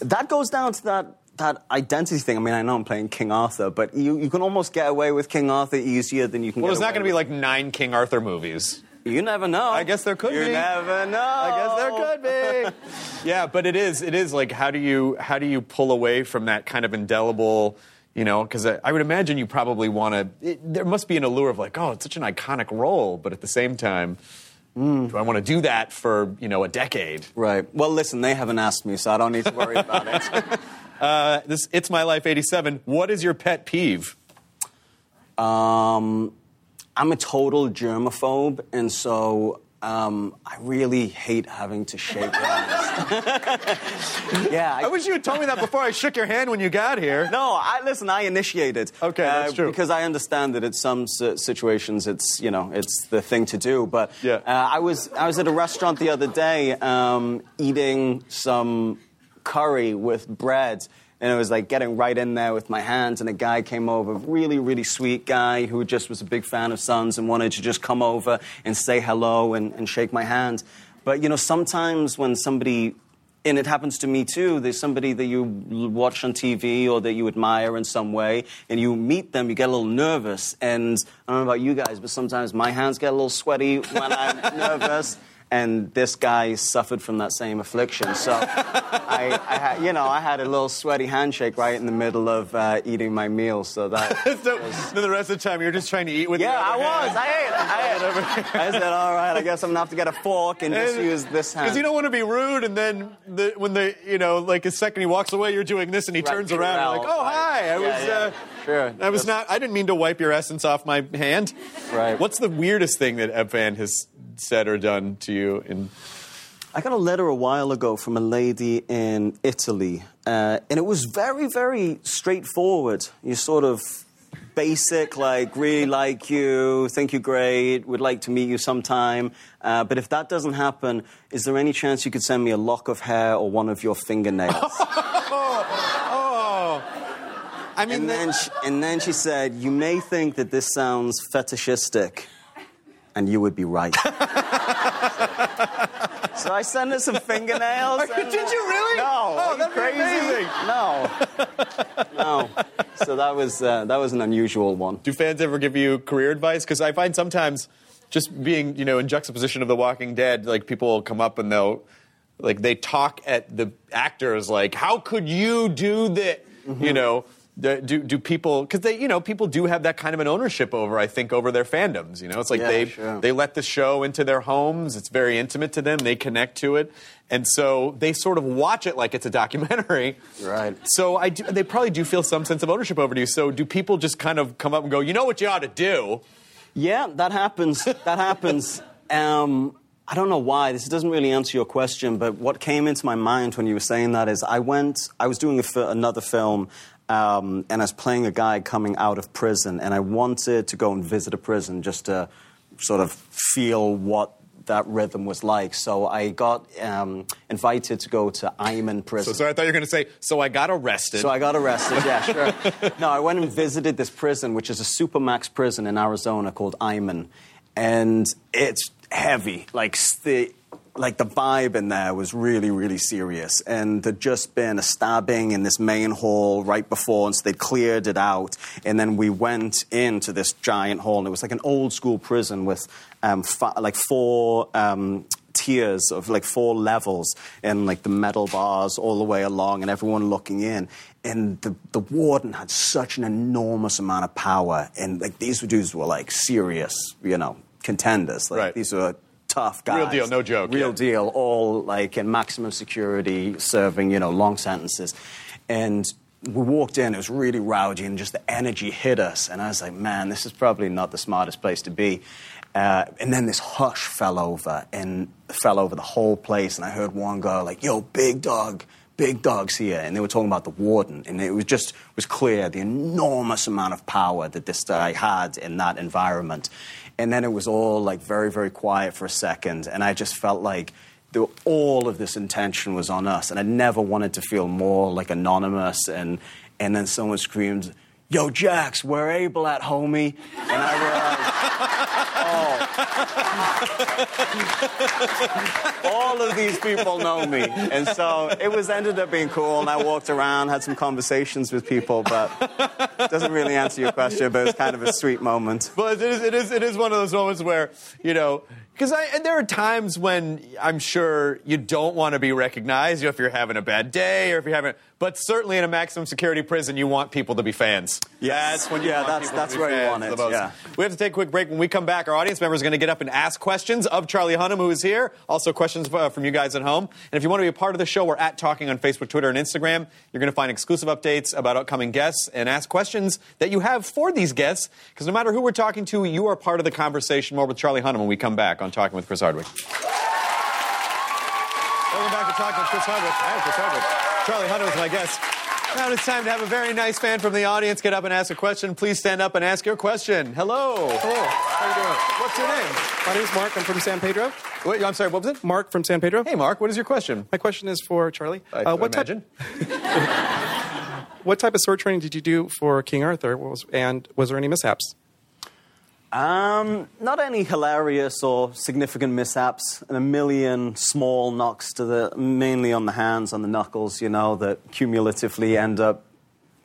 That goes down to that that identity thing. I mean, I know I'm playing King Arthur, but you, you can almost get away with King Arthur easier than you can. Well, there's not going to be like nine King Arthur movies. You never know. I guess there could you be. You never know. I guess there could be. yeah, but it is. It is like how do you how do you pull away from that kind of indelible, you know? Because I, I would imagine you probably want to. There must be an allure of like, oh, it's such an iconic role, but at the same time, do I want to do that for you know a decade? Right. Well, listen, they haven't asked me, so I don't need to worry about it. Uh, this it's my life '87. What is your pet peeve? Um, I'm a total germaphobe, and so um, I really hate having to shake hands. yeah, I wish you had told me that before I shook your hand when you got here. No, I listen. I initiated. Okay, that's true. Because I understand that in some situations it's you know it's the thing to do. But Yeah. uh, I was I was at a restaurant the other day um, eating some curry with bread. And it was like getting right in there with my hands, and a guy came over, really, really sweet guy who just was a big fan of Sons and wanted to just come over and say hello and, and shake my hand. But you know, sometimes when somebody and it happens to me too. There's somebody that you watch on TV or that you admire in some way, and you meet them, you get a little nervous. And I don't know about you guys, but sometimes my hands get a little sweaty when I'm nervous. And this guy suffered from that same affliction. So, I, I had, you know, I had a little sweaty handshake right in the middle of uh, eating my meal. So that. so, then the rest of the time you're just trying to eat with Yeah, I was. hand. I ate. I ate. I said, all right, I guess I'm gonna have to get a fork and just use this hand. Because you don't want to be rude, and then the, when the you know like a second he walks away, you're doing this, and he Right, turns around, and you're like, oh right. hi, I Yeah, was. yeah. Uh, Sure. I was not. I didn't mean to wipe your essence off my hand. Right. What's the weirdest thing that Ebfan has said or done to you? In I got a letter a while ago from a lady in Italy, uh, and it was very, very straightforward. You sort of basic, like, really like you, think you're great, would like to meet you sometime. Uh, but if that doesn't happen, is there any chance you could send me a lock of hair or one of your fingernails? I mean, and, then she, and then she said, You may think that this sounds fetishistic, and you would be right. so I sent her some fingernails. and- Did you really? No. Oh, are you crazy? amazing. No. No. So that was, uh, that was an unusual one. do fans ever give you career advice? Because I find sometimes just being you know in juxtaposition of The Walking Dead, like people will come up and they'll like they talk at the actors like, how could you do that? Mm-hmm. You know. Do, do, do people because they you know people do have that kind of an ownership over I think over their fandoms you know it's like Yeah, they sure. they let the show into their homes it's very intimate to them they connect to it and so they sort of watch it like it's a documentary Right. so I do, they probably do feel some sense of ownership over you so do people just kind of come up and go you know what you ought to do Yeah, that happens. That happens. Um, I don't know why. This doesn't really answer your question, but what came into my mind when you were saying that is I went, I was doing fi- another film, um, and I was playing a guy coming out of prison, and I wanted to go and visit a prison just to sort of feel what that rhythm was like. So I got um, invited to go to Eyman prison. so sorry I thought you were going to say so I got arrested So I got arrested, yeah, sure. No, I went and visited this prison, which is a supermax prison in Arizona called Eyman. And it's heavy. Like the, like the vibe in there was really, really serious. And there'd just been a stabbing in this main hall right before, and so they'd cleared it out. And then we went into this giant hall, and it was like an old school prison with um, fi- like four. Um, tiers of like four levels and like the metal bars all the way along and everyone looking in and the, the warden had such an enormous amount of power and like these dudes were like serious you know contenders like Right. these were tough guys Real deal, no joke, real yeah. deal all like in maximum security serving you know long sentences and we walked in, it was really rowdy, and just the energy hit us. And I was like, man, this is probably not the smartest place to be. Uh, and then this hush fell over and fell over the whole place. And I heard one go like, "Yo, big dog, big dog's here," and they were talking about the warden. And it was just was clear the enormous amount of power that this guy had in that environment. And then it was all like very, very quiet for a second, and I just felt like all of this intention was on us, and I never wanted to feel more like anonymous. And and then someone screamed, "Yo, Jax, we're able at homie," and I realized, oh, all of these people know me, and so it was ended up being cool. And I walked around, had some conversations with people, but it doesn't really answer your question. But it's kind of a sweet moment. But it is, it is, it is one of those moments where, you know, Because there are times when I'm sure you don't want to be recognized, you know, if you're having a bad day or if you're having, but certainly in a maximum security prison, you want people to be fans. Yes. That's when you Yeah, that's- people that's where you want it, the most. yeah. We have to take a quick break. When we come back, our audience members are going to get up and ask questions of Charlie Hunnam, who is here. Also, questions uh, from you guys at home. And if you want to be a part of the show, we're at Talking on Facebook, Twitter, and Instagram. You're going to find exclusive updates about upcoming guests and ask questions that you have for these guests. Because no matter who we're talking to, you are part of the conversation. More with Charlie Hunnam when we come back on Talking with Chris Hardwick. Welcome back to Talking with Chris Hardwick. Hi, Chris Hardwick. Charlie Hunnam is my guest. Now it's time to have a very nice fan from the audience get up and ask a question. Please stand up and ask your question. Hello. Hello. How are you doing? What's your name? My name's Mark. I'm from San Pedro. Wait, I'm sorry, what was it? Mark from San Pedro. Hey, Mark, what is your question? My question is for Charlie. I Uh, what imagine. Type, what type of sword training did you do for King Arthur? Was, and was there any mishaps? Um, not any hilarious or significant mishaps, and a million small knocks to the mainly on the hands, on the knuckles, you know, that cumulatively end up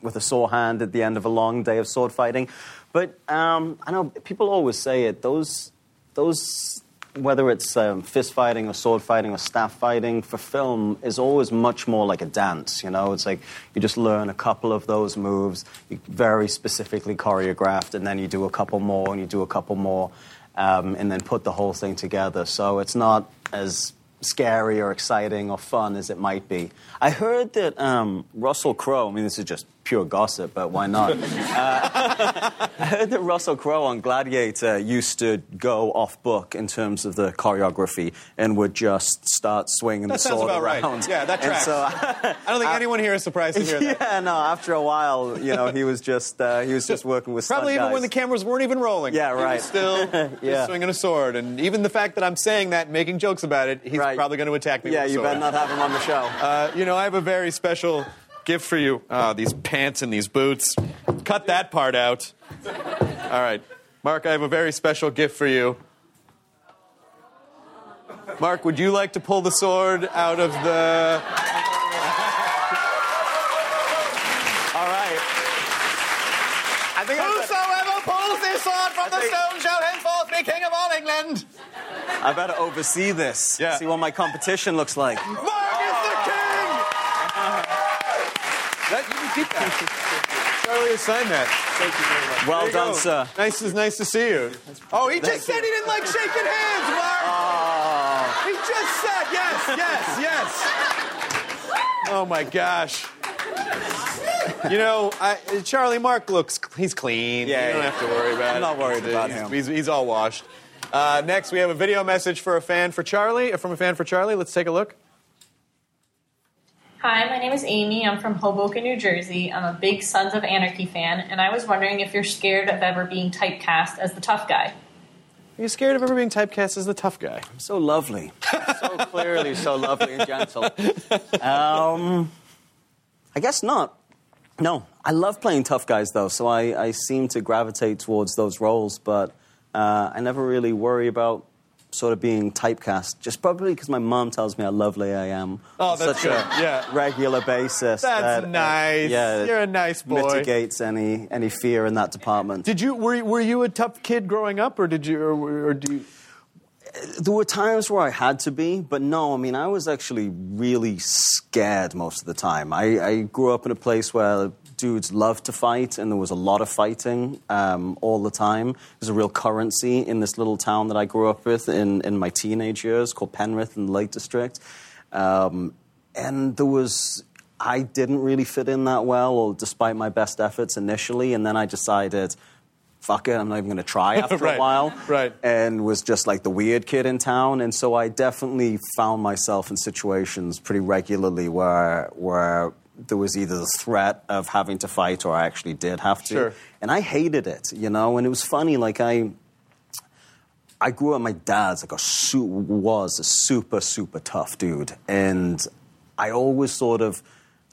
with a sore hand at the end of a long day of sword fighting. But um, I know people always say it. Those, those, whether it's um, fist fighting or sword fighting or staff fighting for film, is always much more like a dance. You know, it's like you just learn a couple of those moves, you very specifically choreographed, and then you do a couple more and you do a couple more, um, and then put the whole thing together. So it's not as scary or exciting or fun as it might be. I heard that um, Russell Crowe, I mean, this is just pure gossip, but why not? uh, I heard that Russell Crowe on Gladiator used to go off book in terms of the choreography and would just start swinging That the sounds sword about right. around. Yeah, that And tracks. so, I don't think anyone here is surprised to hear that. yeah, no. After a while, you know, he was just uh, he was just working with Probably stunt even when the cameras weren't even rolling. Yeah, He was right. still Yeah. just swinging a sword. And even the fact that I'm saying that, making jokes about it, he's Right. probably going to attack me Yeah, with you sword. better not have him on the show. Uh, you know, I have a very special gift for you. Ah, these pants and these boots. Cut that part out. All right. Mark, I have a very special gift for you. Mark, would you like to pull the sword out of the. All right. I think I Whosoever pulls this sword from the think- stone shall henceforth be king of all England. I better oversee this. Yeah. See what my competition looks like. Mark is the king! That, you can keep that. Charlie has signed that. Thank you very much. Well done, go. sir. Nice, is nice to see you. Oh, he just Thank said you. he didn't like shaking hands, Mark. Oh. He just said yes, yes, yes. Oh my gosh. You know, I, Charlie Mark looks he's clean. Yeah, you don't yeah. have to worry about it. I'm not worried He's- about him. He's, he's all washed. Uh, next, we have a video message for a fan for Charlie. From a fan for Charlie. Let's take a look. Hi, my name is Amy. I'm from Hoboken, New Jersey. I'm a big Sons of Anarchy fan, and I was wondering if you're scared of ever being typecast as the tough guy. Are you scared of ever being typecast as the tough guy? I'm so lovely. so clearly so lovely and gentle. Um, I guess not. No. I love playing tough guys, though, so I, I seem to gravitate towards those roles, but uh, I never really worry about sort of being typecast, just probably because my mom tells me how lovely I am Oh, on that's such good. a Yeah. regular basis. That's that, uh, nice. yeah, You're a nice boy. Mitigates any, any fear in that department. Did you were, were you a tough kid growing up, or did you or, or do you? There were times where I had to be, but no, I mean, I was actually really scared most of the time. I, I grew up in a place where dudes loved to fight, and there was a lot of fighting um, all the time. There's a real currency in this little town that I grew up with in, in my teenage years called Penrith in the Lake District. Um, and there was, I didn't really fit in that well, or despite my best efforts initially, and then I decided, fuck it, I'm not even going to try after Right, a while right. and was just like the weird kid in town. And so I definitely found myself in situations pretty regularly where where there was either the threat of having to fight or I actually did have to. Sure. And I hated it, you know. And it was funny, like I. I grew up. My dad's like a su- was a super super tough dude, and I always sort of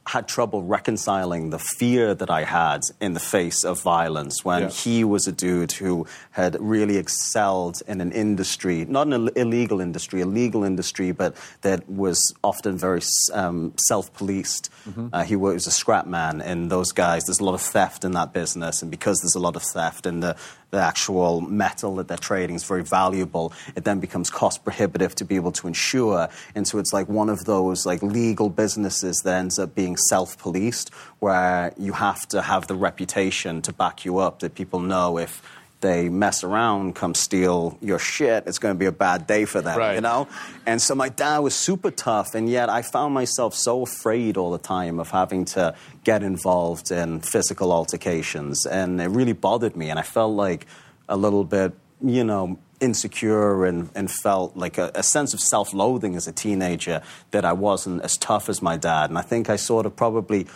had trouble reconciling the fear that I had in the face of violence when Yeah. he was a dude who had really excelled in an industry, not an Ill- illegal industry, a legal industry, but that was often very um, self-policed. Uh, he was a scrap man, and those guys, there's a lot of theft in that business, and because there's a lot of theft, and the the actual metal that they're trading is very valuable. It then becomes cost prohibitive to be able to insure, and so it's like one of those like legal businesses that ends up being self-policed, where you have to have the reputation to back you up that people know if they mess around, come steal your shit, it's going to be a bad day for them, Right. you know? And so my dad was super tough, and yet I found myself so afraid all the time of having to get involved in physical altercations. And it really bothered me, and I felt like a little bit, you know, insecure and, and felt like a, a sense of self loathing as a teenager that I wasn't as tough as my dad. And I think I sort of probably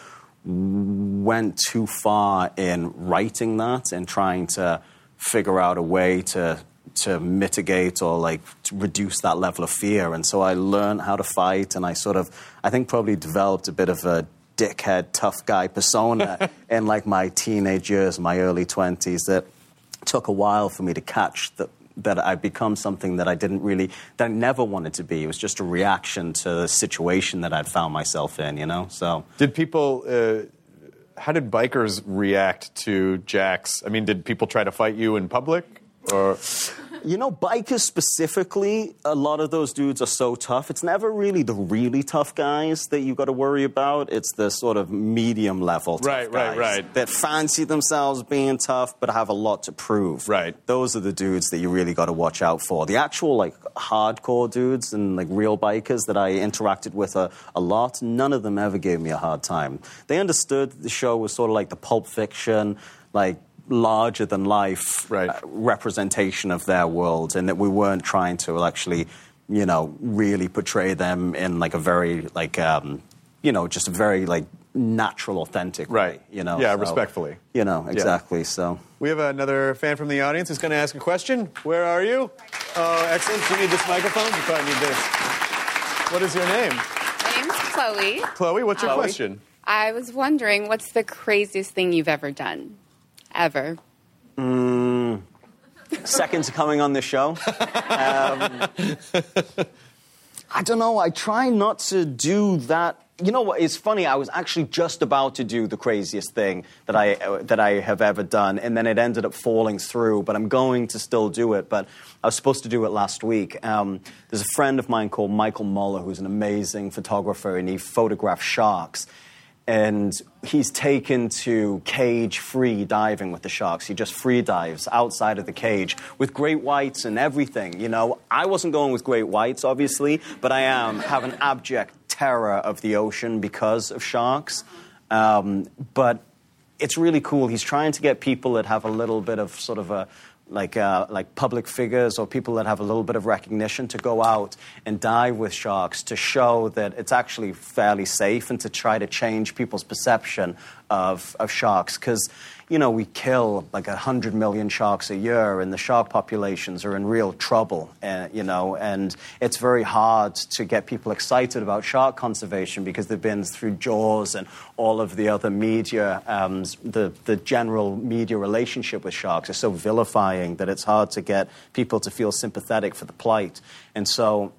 went too far in writing that and trying to figure out a way to to mitigate or like to reduce that level of fear and so I learned how to fight and I sort of I think probably developed a bit of a dickhead tough guy persona in like my teenage years my early 20s that took a while for me to catch that that I'd become something that I didn't really that I never wanted to be it was just a reaction to the situation that I'd found myself in you know so Did people? Uh, how did bikers react to Jax? I mean, did people try to fight you in public, or You know, bikers specifically, a lot of those dudes are so tough. It's never really the really tough guys that you got to worry about. It's the sort of medium level tough Right, right, guys right. that fancy themselves being tough but have a lot to prove. Right. Those are the dudes that you really got to watch out for. The actual like hardcore dudes and like real bikers that I interacted with a, a lot, none of them ever gave me a hard time. They understood that the show was sort of like the Pulp Fiction, like larger than life Right. uh, representation of their world, and that we weren't trying to actually, you know, really portray them in like a very like, um, you know, just a very like natural, authentic Right. way. You know, Yeah, So, respectfully. You know, exactly. So. we have another fan from the audience who's going to ask a question? Where are you? Oh, excellent. Do you need this microphone? You probably need this. What is your name? My name's Chloe. Chloe, what's your Chloe. question? I was wondering, what's the craziest thing you've ever done? Ever? Mm, seconds coming on the show. Um, I don't know. I try not to do that. You know what? It's funny. I was actually just about to do the craziest thing that I uh, that I have ever done, and then it ended up falling through. But I'm going to still do it. But I was supposed to do it last week. Um, there's a friend of mine called Michael Muller, who's an amazing photographer, and he photographs sharks and he's taken to cage free diving with the sharks. He just free dives outside of the cage with great whites and everything. You know, I wasn't going with great whites, obviously, but I am have an abject terror of the ocean because of sharks. Um, but it's really cool. He's trying to get people that have a little bit of sort of a like uh, like public figures or people that have a little bit of recognition to go out and dive with sharks to show that it's actually fairly safe and to try to change people's perception of, of sharks. Because you know we kill like a hundred million sharks a year and the shark populations are in real trouble uh, you know and it's very hard to get people excited about shark conservation because they've been through jaws and all of the other media um, the, the general media relationship with sharks is so vilifying that it's hard to get people to feel sympathetic for the plight. And so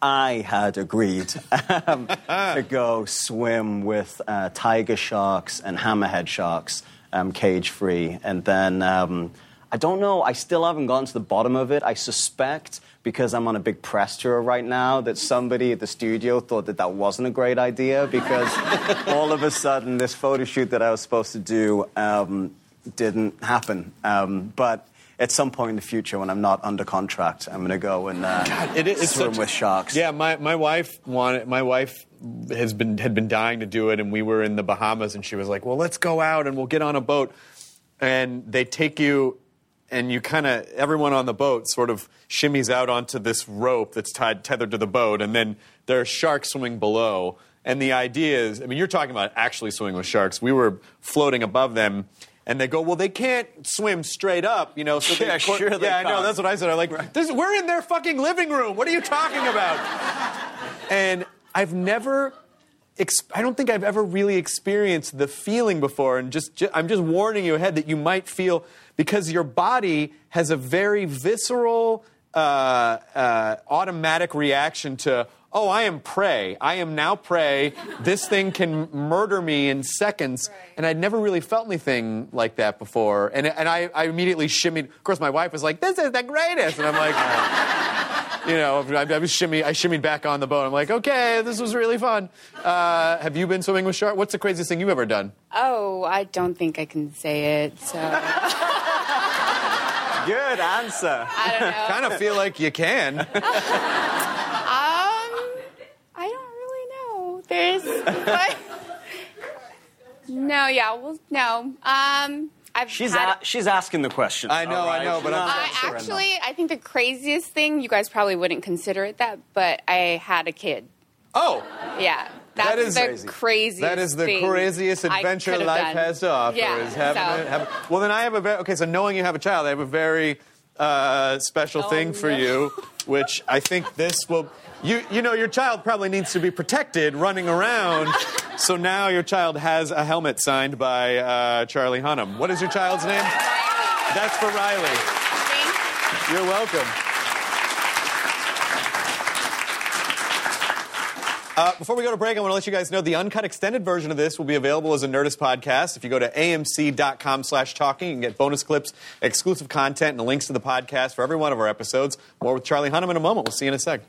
I had agreed um, to go swim with uh, tiger sharks and hammerhead sharks, um, cage free. And then um, I don't know, I still haven't gotten to the bottom of it. I suspect because I'm on a big press tour right now that somebody at the studio thought that that wasn't a great idea because all of a sudden this photo shoot that I was supposed to do um, didn't happen. Um, but at some point in the future, when I'm not under contract, I'm going to go and uh, It is it's swim with sharks. Yeah, my, my wife wanted my wife has been had been dying to do it, and we were in the Bahamas, and she was like, "Well, let's go out and we'll get on a boat." And they take you, and you kind of everyone on the boat sort of shimmies out onto this rope that's tied tethered to the boat, and then there are sharks swimming below. And the idea is, I mean, you're talking about actually swimming with sharks. We were floating above them. And they go, well, they can't swim straight up, you know. So they, Yeah, sure they yeah, I know. That's what I said. I'm like, this, we're in their fucking living room. What are you talking about? and I've never, I don't think I've ever really experienced the feeling before. And just, ju- I'm just warning you ahead that you might feel because your body has a very visceral, uh, uh, automatic reaction to oh, I am prey. I am now prey. This thing can murder me in seconds. And I'd never really felt anything like that before. And, and I, I immediately shimmied. Of course, my wife was like, this is the greatest. And I'm like, you know, I, I was shimmy, I shimmied back on the boat. I'm like, okay, this was really fun. Uh, have you been swimming with sharks? What's the craziest thing you've ever done? Oh, I don't think I can say it. So Good answer. I don't know. kind of feel like you can. Um, I don't really know. There's. But, no, yeah, well, no. Um, I've She's had. a- she's asking the question. I know, all I know, but I'm- I actually, I think the craziest thing, you guys probably wouldn't consider it that, but I had a kid. Oh, Yeah. That's That is the crazy. craziest that is the thing craziest I adventure could've life done. has to offer. Yeah, is having so- a, having, well, then I have a very, okay. So knowing you have a child, I have a very uh, special Oh, thing for no. you, which I think this will. You you know your child probably needs to be protected running around. so now your child has a helmet signed by uh, Charlie Hunnam. What is your child's name? That's for Riley. You're welcome. Uh, before we go to break, I want to let you guys know the uncut extended version of this will be available as a Nerdist podcast. If you go to amc.com slash talking, you can get bonus clips, exclusive content, and links to the podcast for every one of our episodes. More with Charlie Hunnam in a moment. We'll see you in a sec.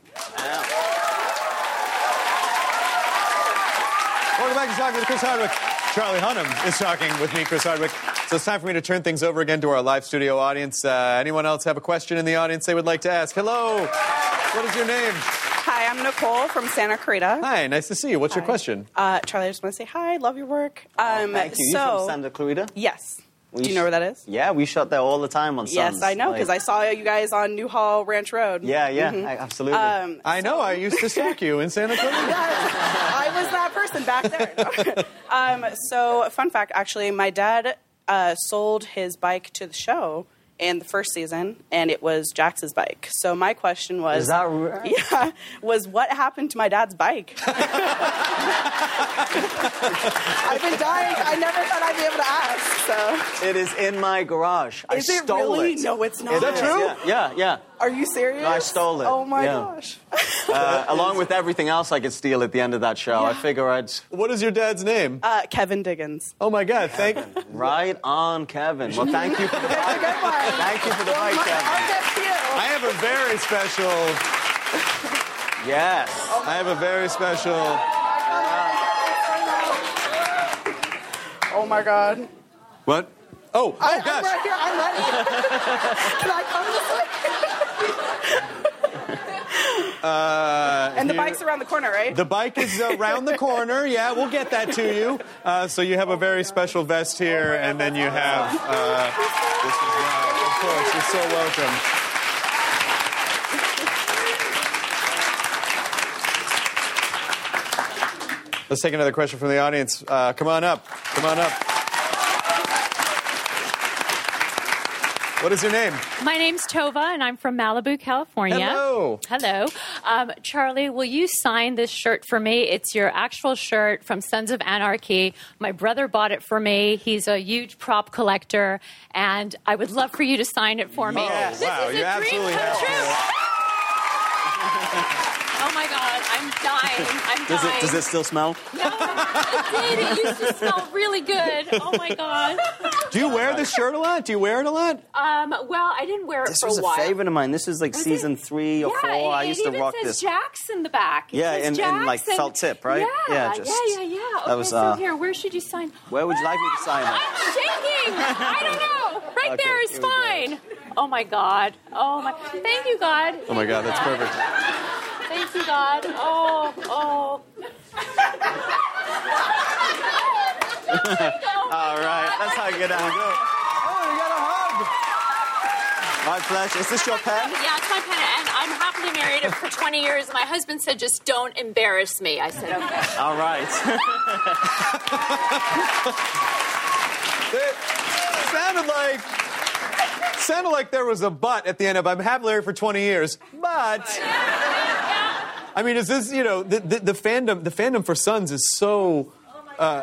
Welcome back to Talking with Chris Hardwick. Charlie Hunnam is talking with me, Chris Hardwick. So it's time for me to turn things over again to our live studio audience. Uh, anyone else have a question in the audience they would like to ask? Hello. What is your name? Hi, I'm Nicole from Santa Clarita. Hi, nice to see you. What's your question? Uh, Charlie, I just want to say hi. Love your work. Um, Thank you. You from Santa Clarita? yes. We Do you know where that is? Yeah, we shot there all the time on Yes, I know because I saw you guys on Newhall Ranch Road. Yeah, yeah, Mhm. I- absolutely. Um, I know. I used to stalk you in Santa Clarita. I was that person back there. um, so, fun fact actually, my dad uh, sold his bike to the show in the first season, and it was Jax's bike. So, my question was Is that right? Yeah, was what happened to my dad's bike? I've been dying. I never thought I'd be able to ask. So, It is in my garage. I it stole really? it. No, it's not. It Is that is, true? Yeah, yeah. yeah. Are you serious? No, I stole it. Oh my Yeah. gosh. Uh, along with everything else I could steal at the end of that show, I figure I'd. What is your dad's name? Uh, Kevin Diggins. Oh my God! Thank. Right on, Kevin. Well, thank you for the bike. Thank you for the bike, Kevin. I have a very special. Yes. I have a very special. Oh my god. What? Oh, oh I, I'm gosh! right here. I'm ready. Can I come this way? Uh, And the bike's around the corner, right? The bike is around the corner. Yeah, we'll get that to you. Uh, so you have a very special vest here, and then you have uh, this as well. Of course, you're so welcome. Let's take another question from the audience. Uh, come on up. Come on up. What is your name? My name's Tova, and I'm from Malibu, California. Hello. Hello. Um, Charlie, will you sign this shirt for me? It's your actual shirt from Sons of Anarchy. My brother bought it for me. He's a huge prop collector, and I would love for you to sign it for me. Oh, This wow, is you a absolutely dream come have true. God, I'm dying. Does it, does it still smell? No, it did. It used to smell really good. Oh my God. Do you wear this shirt a lot? Do you wear it a lot? Um, well, I didn't wear it This for was a a favorite of mine. This is like Was season it? three or yeah, four. It, I it used to even rock says this. Jax in the back. It Yeah, in- in, like, and- felt tip, right? Yeah, Yeah, just- yeah, yeah, yeah. Okay, that was, so uh, here, where should you sign? Where would you like me to sign? I'm shaking. I don't know. Right Okay, there is here we go. fine. Oh my God. Oh my. Thank you, God. Oh my God, that's perfect. Thank you, God. Oh. All right, that's how you get out. Oh, you got a hug. My pleasure. Is this your pen? Yeah, it's my pen, and I'm happily married for 20 years. My husband said, just don't embarrass me. I said, okay. All right. It sounded like sounded like there was a but at the end of I'm happily married for 20 years, but I mean, is this you know the, the, the fandom the fandom for Sons is so. Uh,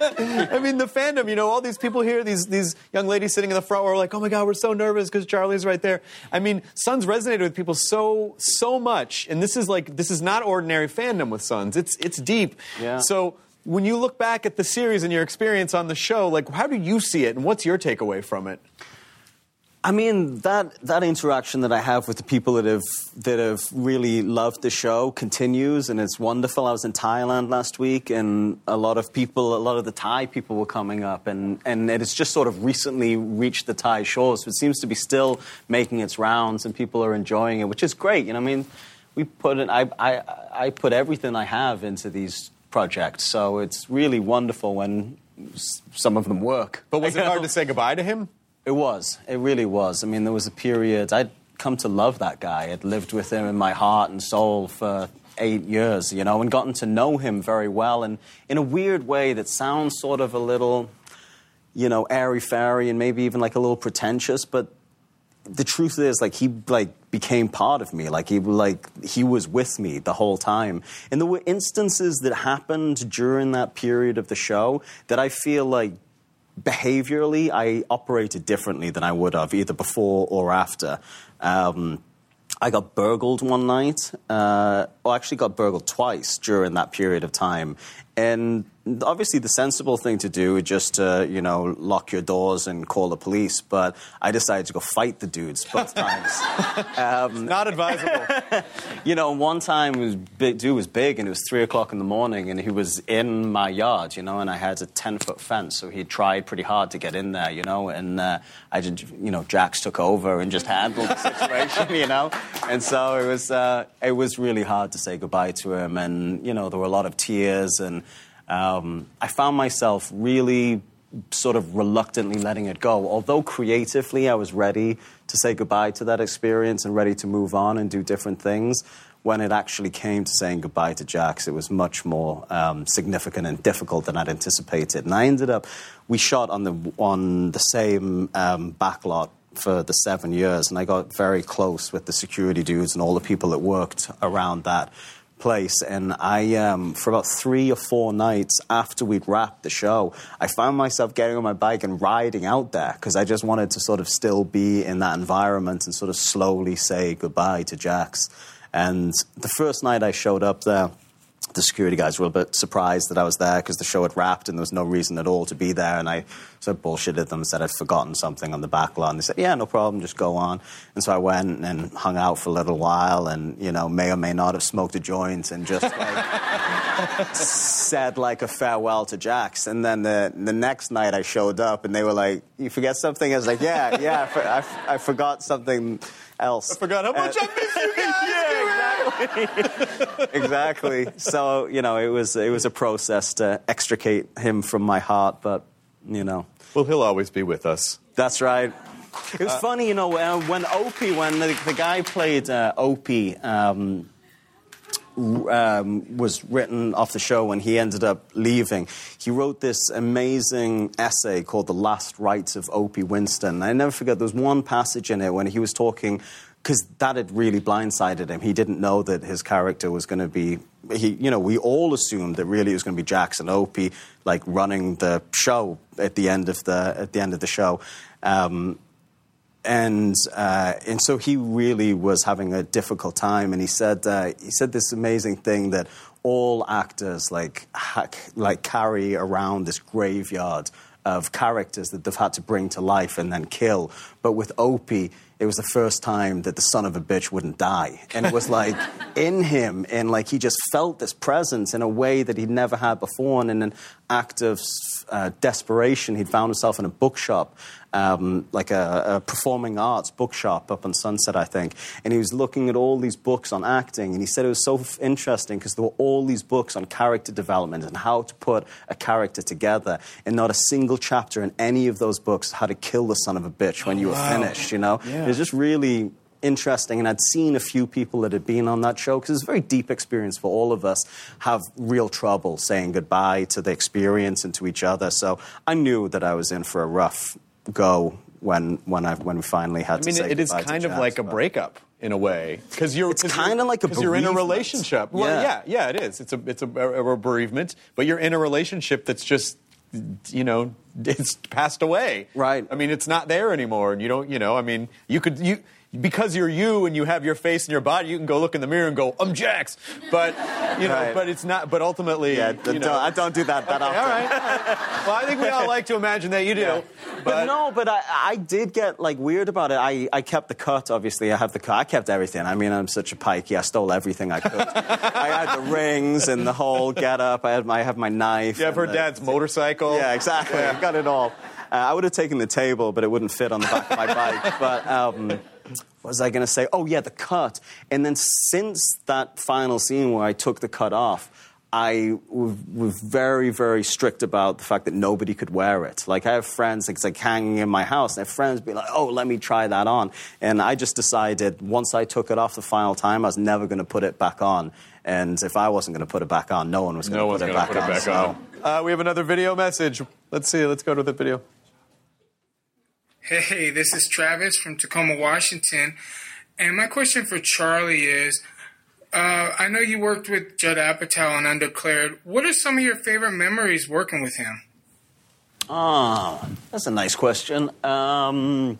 I mean, the fandom, you know, all these people here, these these young ladies sitting in the front row are like, oh my God, we're so nervous because Charlie's right there. I mean, Sons resonated with people so, so much. And this is like, this is not ordinary fandom with Sons. It's, it's deep. Yeah. So when you look back at the series and your experience on the show, like, how do you see it and what's your takeaway from it? I mean that that interaction that I have with the people that have that have really loved the show continues, and it's wonderful. I was in Thailand last week, and a lot of people, a lot of the Thai people were coming up, and and it has just sort of recently reached the Thai shores. So it seems to be still making its rounds, and people are enjoying it, which is great. You know, I mean, we put it. I I I put everything I have into these projects, so it's really wonderful when s- some of them work. But was it hard to say goodbye to him? It was. It really was. I mean, there was a period I'd come to love that guy. I'd lived with him in my heart and soul for eight years, you know, and gotten to know him very well. And in a weird way that sounds sort of a little, you know, airy fairy and maybe even like a little pretentious, but the truth is like he like became part of me like he like he was with me the whole time and there were instances that happened during that period of the show that i feel like behaviorally i operated differently than i would have either before or after um, I got burgled one night. Uh, well, actually, got burgled twice during that period of time. And obviously, the sensible thing to do is just to, you know, lock your doors and call the police. But I decided to go fight the dudes both times. um, Not advisable. you know, one time, was big, dude was big, and it was three o'clock in the morning, and he was in my yard, you know, and I had a ten foot fence, so he tried pretty hard to get in there, you know, and uh, I did, you know, Jax took over and just handled the situation, you know, and so it was, uh, it was really hard to say goodbye to him, and you know, there were a lot of tears, and um, I found myself really sort of reluctantly letting it go. Although creatively I was ready to say goodbye to that experience and ready to move on and do different things, when it actually came to saying goodbye to Jax, it was much more um, significant and difficult than I'd anticipated. And I ended up, we shot on the, on the same um, backlot for the seven years, and I got very close with the security dudes and all the people that worked around that place. And I, um, for about three or four nights after we'd wrapped the show, I found myself getting on my bike and riding out there because I just wanted to sort of still be in that environment and sort of slowly say goodbye to Jax. And the first night I showed up there, the security guys were a bit surprised that I was there because the show had wrapped and there was no reason at all to be there. And I sort of bullshitted them, said I'd forgotten something on the back lawn. They said, "Yeah, no problem, just go on." And so I went and hung out for a little while, and you know, may or may not have smoked a joint and just like said like a farewell to Jax. And then the the next night I showed up, and they were like, "You forget something?" I was like, "Yeah, yeah, I, for, I, I forgot something." Else. I forgot how much I miss you guys. exactly. So you know, it was it was a process to extricate him from my heart, but you know. Well, he'll always be with us. That's right. It was funny, you know, uh, when Opie, when the, the guy played uh, Opie. Um, um, was written off the show when he ended up leaving. He wrote this amazing essay called The Last Rites of Opie Winston. I never forget, there was one passage in it when he was talking, because that had really blindsided him. He didn't know that his character was going to be, he, you know, we all assumed that really it was going to be Jackson Opie, like running the show at the end of the, at the, end of the show. Um, and uh, and so he really was having a difficult time. And he said uh, he said this amazing thing that all actors like ha- like carry around this graveyard of characters that they've had to bring to life and then kill. But with Opie, it was the first time that the son of a bitch wouldn't die. And it was like in him, and like he just felt this presence in a way that he'd never had before. And in an act of uh, desperation, he'd found himself in a bookshop. Um, like a, a, performing arts bookshop up on Sunset, I think. And he was looking at all these books on acting, and he said it was so f- interesting because there were all these books on character development and how to put a character together. And not a single chapter in any of those books How to kill the son of a bitch when you were wow. finished, you know? Yeah. It was just really interesting and i'd seen a few people that had been on that show because it's a very deep experience for all of us have real trouble saying goodbye to the experience and to each other so i knew that i was in for a rough go when when I when we finally had I mean, to say it is kind of like a breakup in a way because you're It's kinda like a because you're in a relationship. Well, yeah. Yeah. yeah, it is. It's a it's a, a, a bereavement, but you're in a relationship that's just you know, it's passed away. Right. I mean, it's not there anymore, and you don't, you know, I mean, you could you. Because you're you and you have your face and your body, you can go look in the mirror and go, "I'm Jax," but you know, Right. but it's not. But ultimately, Yeah, you don't- I don't do that that Okay, often. all right, all right. Well, I think we all like to imagine that you do. But, no, but I, I did get like weird about it. I, I kept the cut. Obviously, I have the cut. I kept everything. I mean, I'm such a pikey. I stole everything I could. I had the rings and the whole get up. I had my I have my knife. You have her the- dad's motorcycle. Yeah, exactly. I got it all. Uh, I would have taken the table, but it wouldn't fit on the back of my bike. But um, was I going to say? Oh, yeah, the cut. And then since that final scene where I took the cut off, I was very, very strict about the fact that nobody could wear it. Like, I have friends, it's like hanging in my house, and I have friends be like, oh, let me try that on. And I just decided once I took it off the final time, I was never going to put it back on. And if I wasn't going to put it back on, no one was going No to one's put it gonna back put it on. back so- on. Uh, we have another video message. Let's see. Let's go to the video. Hey, this is Travis from Tacoma, Washington. And my question for Charlie is uh, I know you worked with Judd Apatow on Undeclared. What are some of your favorite memories working with him? Oh, that's a nice question. Um,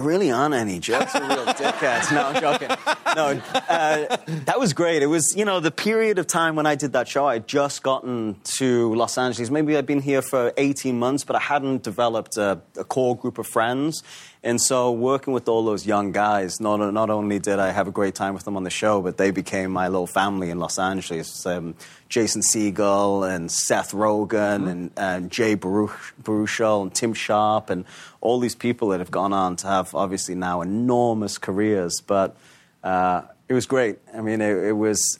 really aren't any. Judd's a real dickheads. No, I'm joking. No, uh, that was great. It was, you know, the period of time when I did that show, I'd just gotten to Los Angeles. Maybe I'd been here for 18 months, but I hadn't developed a, a core group of friends. And so, working with all those young guys, not, not only did I have a great time with them on the show, but they became my little family in Los Angeles. Um, Jason Segel and Seth Rogen and, and Jay Baruch, Baruchel and Timm Sharp and all these people that have gone on to have obviously now enormous careers. But uh, it was great. I mean, it, it was.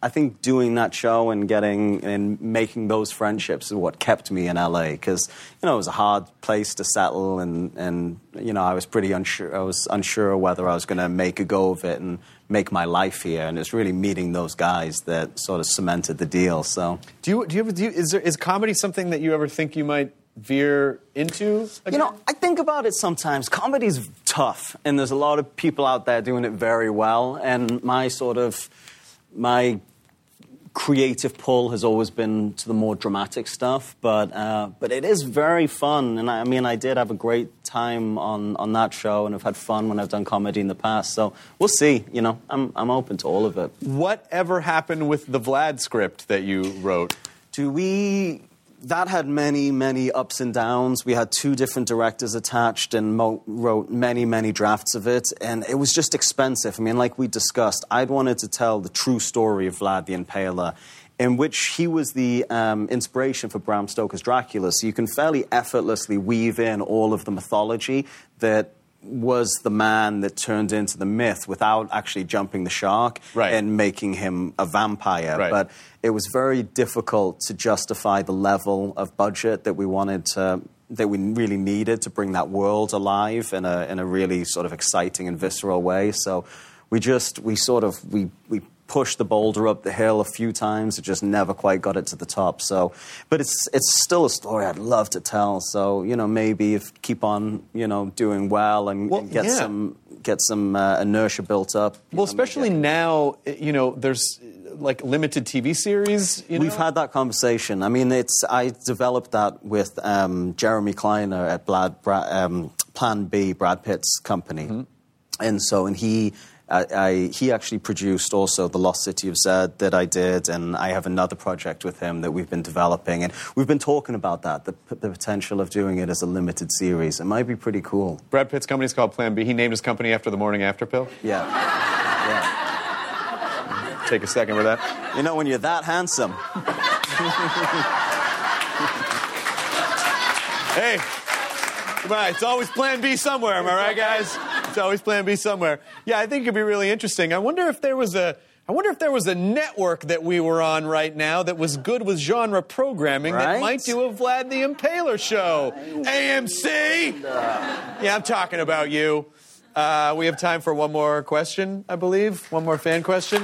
I think doing that show and getting and making those friendships is what kept me in LA because you know it was a hard place to settle and and you know I was pretty unsure I was unsure whether I was going to make a go of it and make my life here and it's really meeting those guys that sort of cemented the deal. So Do you do you ever do you, is there is comedy something that you ever think you might veer into? You know, I think about it sometimes. Comedy's tough, and there's a lot of people out there doing it very well. And my sort of my creative pull has always been to the more dramatic stuff, but uh, but it is very fun. And I, I mean, I did have a great time on on that show, and I've had fun when I've done comedy in the past. So we'll see. You know, I'm I'm open to all of it. Whatever happened with the Vlad script that you wrote? Do we? That had many, many ups and downs. We had two different directors attached and mo- wrote many, many drafts of it, and it was just expensive. I mean, like we discussed, I'd wanted to tell the true story of Vlad the Impaler, in which he was the um, inspiration for Bram Stoker's Dracula. So you can fairly effortlessly weave in all of the mythology that was the man that turned into the myth without actually jumping the shark and making him a vampire. Right. But it was very difficult to justify the level of budget that we wanted to, that we really needed to bring that world alive in a, in a really sort of exciting and visceral way. So we just, we sort of, we, we pushed the boulder up the hill a few times. It just never quite got it to the top. So, but it's, it's still a story I'd love to tell. So, you know, maybe if keep on, you know, doing well and, and get yeah. some, get some uh, inertia built up. Well, especially now, you know, there's like limited TV series. You know? We've had that conversation. I mean, it's I developed that with um, Jeremy Kleiner at Blad, Bra, um, Plan B, Brad Pitt's company, Mm-hmm. and so and he. I, I, he actually produced also the Lost City of Zed that I did, and I have another project with him that we've been developing, and we've been talking about that, the, the potential of doing it as a limited series. It might be pretty cool. Brad Pitt's company is called Plan B. He named his company after the morning after pill. Yeah. Take a second with that. You know, when you're that handsome. Hey, come on, it's always Plan B somewhere, am I right, guys? It's always Plan B somewhere. Yeah, I think it'd be really interesting. I wonder if there was a. I wonder if there was a network that we were on right now that was good with genre programming that might do a Vlad the Impaler show. AMC! Yeah, I'm talking about you. Uh, we have time for one more question, I believe. One more fan question.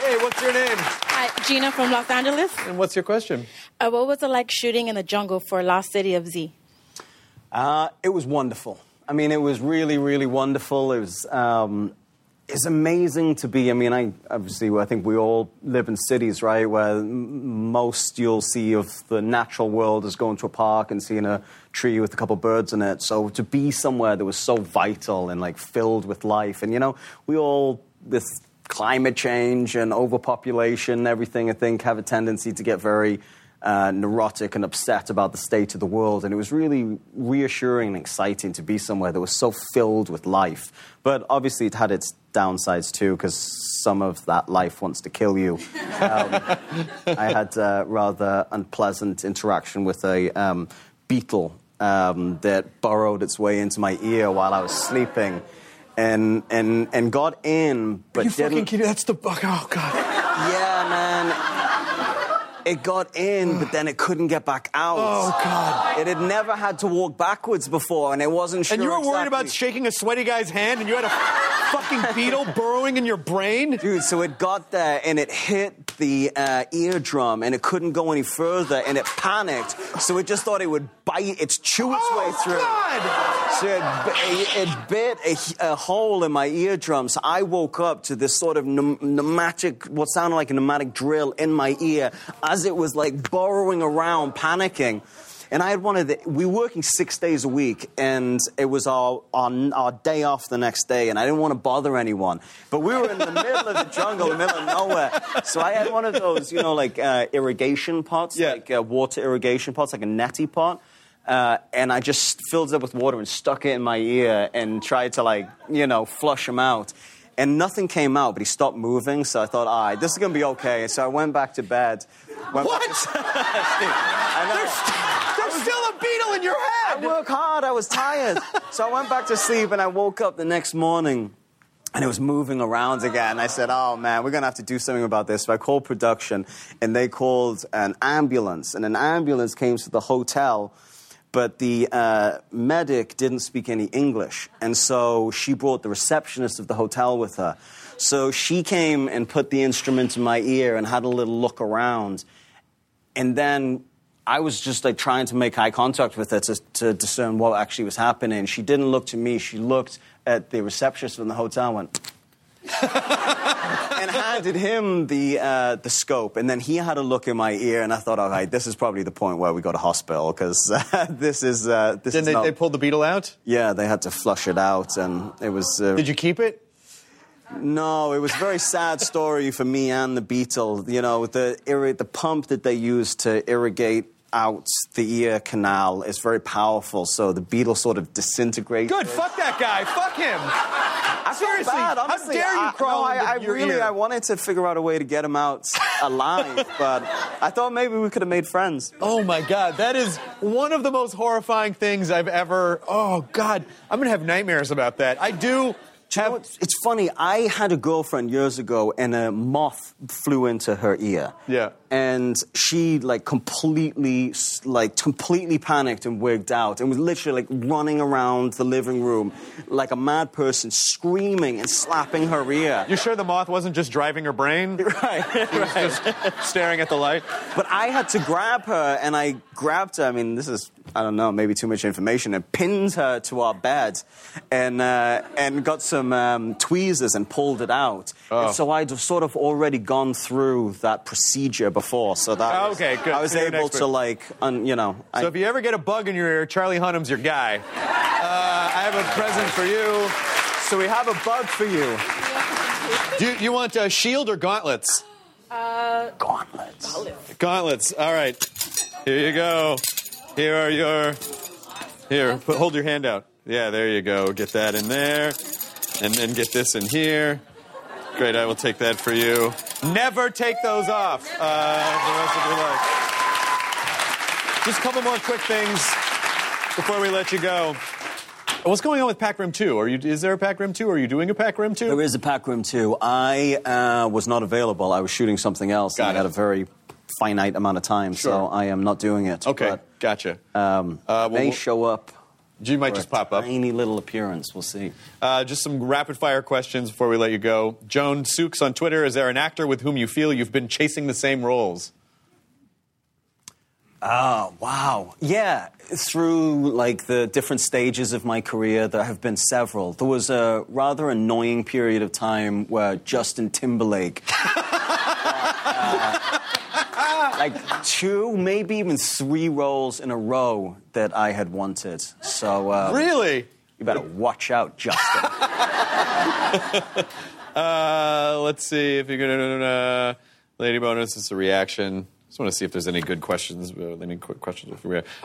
Hey, what's your name? Hi, Gina from Los Angeles. And what's your question? Uh, what was it like shooting in the jungle for Lost City of Z? Uh, it was wonderful. I mean, it was really, really wonderful. It was. Um, it's amazing to be. I mean, I obviously I think we all live in cities, right, where most you'll see of the natural world is going to a park and seeing a tree with a couple birds in it. So to be somewhere that was so vital and like filled with life, and you know, we all with climate change and overpopulation, everything I think have a tendency to get very uh, neurotic and upset about the state of the world. And it was really reassuring and exciting to be somewhere that was so filled with life. But obviously, it had its downsides too, because some of that life wants to kill you. Um, I had a rather unpleasant interaction with a um, beetle um, that burrowed its way into my ear while I was sleeping. And, and, and got in, but you didn't. fucking kidding? That's the bug. oh god. Yeah. It got in, but then it couldn't get back out. Oh, God. It had never had to walk backwards before, and it wasn't sure. And you were worried about shaking a sweaty guy's hand, and you had a fucking beetle burrowing in your brain? Dude, so it got there and it hit the uh, eardrum and it couldn't go any further and it panicked. So it just thought it would bite, its chew its way through. God! So it, it bit a, a hole in my eardrum. So I woke up to this sort of pneumatic, what sounded like a pneumatic drill in my ear as it was like burrowing around, panicking. And I had one of the, we were working six days a week, and it was our, our, our day off the next day, and I didn't want to bother anyone. But we were in the middle of the jungle, in the middle of nowhere. So I had one of those, you know, like uh, irrigation pots, like uh, water irrigation pots, like a neti pot. Uh, and I just filled it up with water and stuck it in my ear and tried to, like, you know, flush him out. And nothing came out, but he stopped moving, so I thought, all right, this is going to be okay. So I went back to bed. Went What? I know. There's still a beetle in your head. I work hard. I was tired. so I went back to sleep and I woke up the next morning and it was moving around again. I said, oh man, we're going to have to do something about this. So I called production and they called an ambulance. And an ambulance came to the hotel. But the uh, medic didn't speak any English. And so she brought the receptionist of the hotel with her. So she came and put the instrument in my ear and had a little look around. And then I was just like trying to make eye contact with her to, to discern what actually was happening. She didn't look to me. She looked at the receptionist from the hotel and went, and handed him the, uh, the scope. And then he had a look in my ear, and I thought, all right, this is probably the point where we go to hospital because uh, this is. Uh, this Then they, not- they pulled the beetle out? Yeah, they had to flush it out, and it was. Uh, Did you keep it? no, it was a very sad story for me and the beetle. You know, the irri- the pump that they used to irrigate out the ear canal is very powerful, so the beetle sort of disintegrates. Good. Fuck that guy. Fuck him. I Seriously, bad, how honestly. dare you I, crawl no, I, I really, ear? I wanted to figure out a way to get him out alive, but I thought maybe we could have made friends. Oh my God, that is one of the most horrifying things I've ever. Oh God, I'm gonna have nightmares about that. I do. You know? It's funny. I had a girlfriend years ago, and a moth flew into her ear. Yeah. And she like completely, like completely panicked and wigged out, and was literally like running around the living room like a mad person, screaming and slapping her ear. You sure the moth wasn't just driving her brain? Right. It was just staring at the light. But I had to grab her, and I grabbed her. I mean, this is I don't know, maybe too much information, and pinned her to our bed, and uh, and got some um, tweezers and pulled it out. Oh. And so I'd have sort of already gone through that procedure before, so that was- Okay, good. I was you're able to like, un, you know. I, So if you ever get a bug in your ear, Charlie Hunnam's your guy. Uh, I have a present for you. so we have a bug for you. Do you, you want a shield or gauntlets? Uh, Gauntlets. Gauntlets. All right. Here you go. Here are your. Here, put, hold your hand out. Yeah, there you go. Get that in there. And then get this in here. Great, I will take that for you. Never take those off uh, the rest of your life. Just a couple more quick things before we let you go. What's going on with Pac Rim 2? Are you, is there a Pac Rim 2? Are you doing a Pac Rim 2? There is a Pac Rim 2. I uh, was not available. I was shooting something else. Got and it. I had a very finite amount of time, so I am not doing it. Okay, But, gotcha. um, Uh, well, may we'll- show up. You might just pop up. Tiny little appearance. We'll see. Uh, just some rapid fire questions before we let you go. Joan Sooks on Twitter Is there an actor with whom you feel you've been chasing the same roles? Oh, wow. Yeah, through like the different stages of my career, there have been several. There was a rather annoying period of time where Justin Timberlake. uh, like two, maybe even three roles in a row that I had wanted. So um, Really? you better watch out, Justin. Uh, let's see if you're gonna. Uh, lady bonus. It's a reaction. Just want to see if there's any good questions. Uh, any quick questions?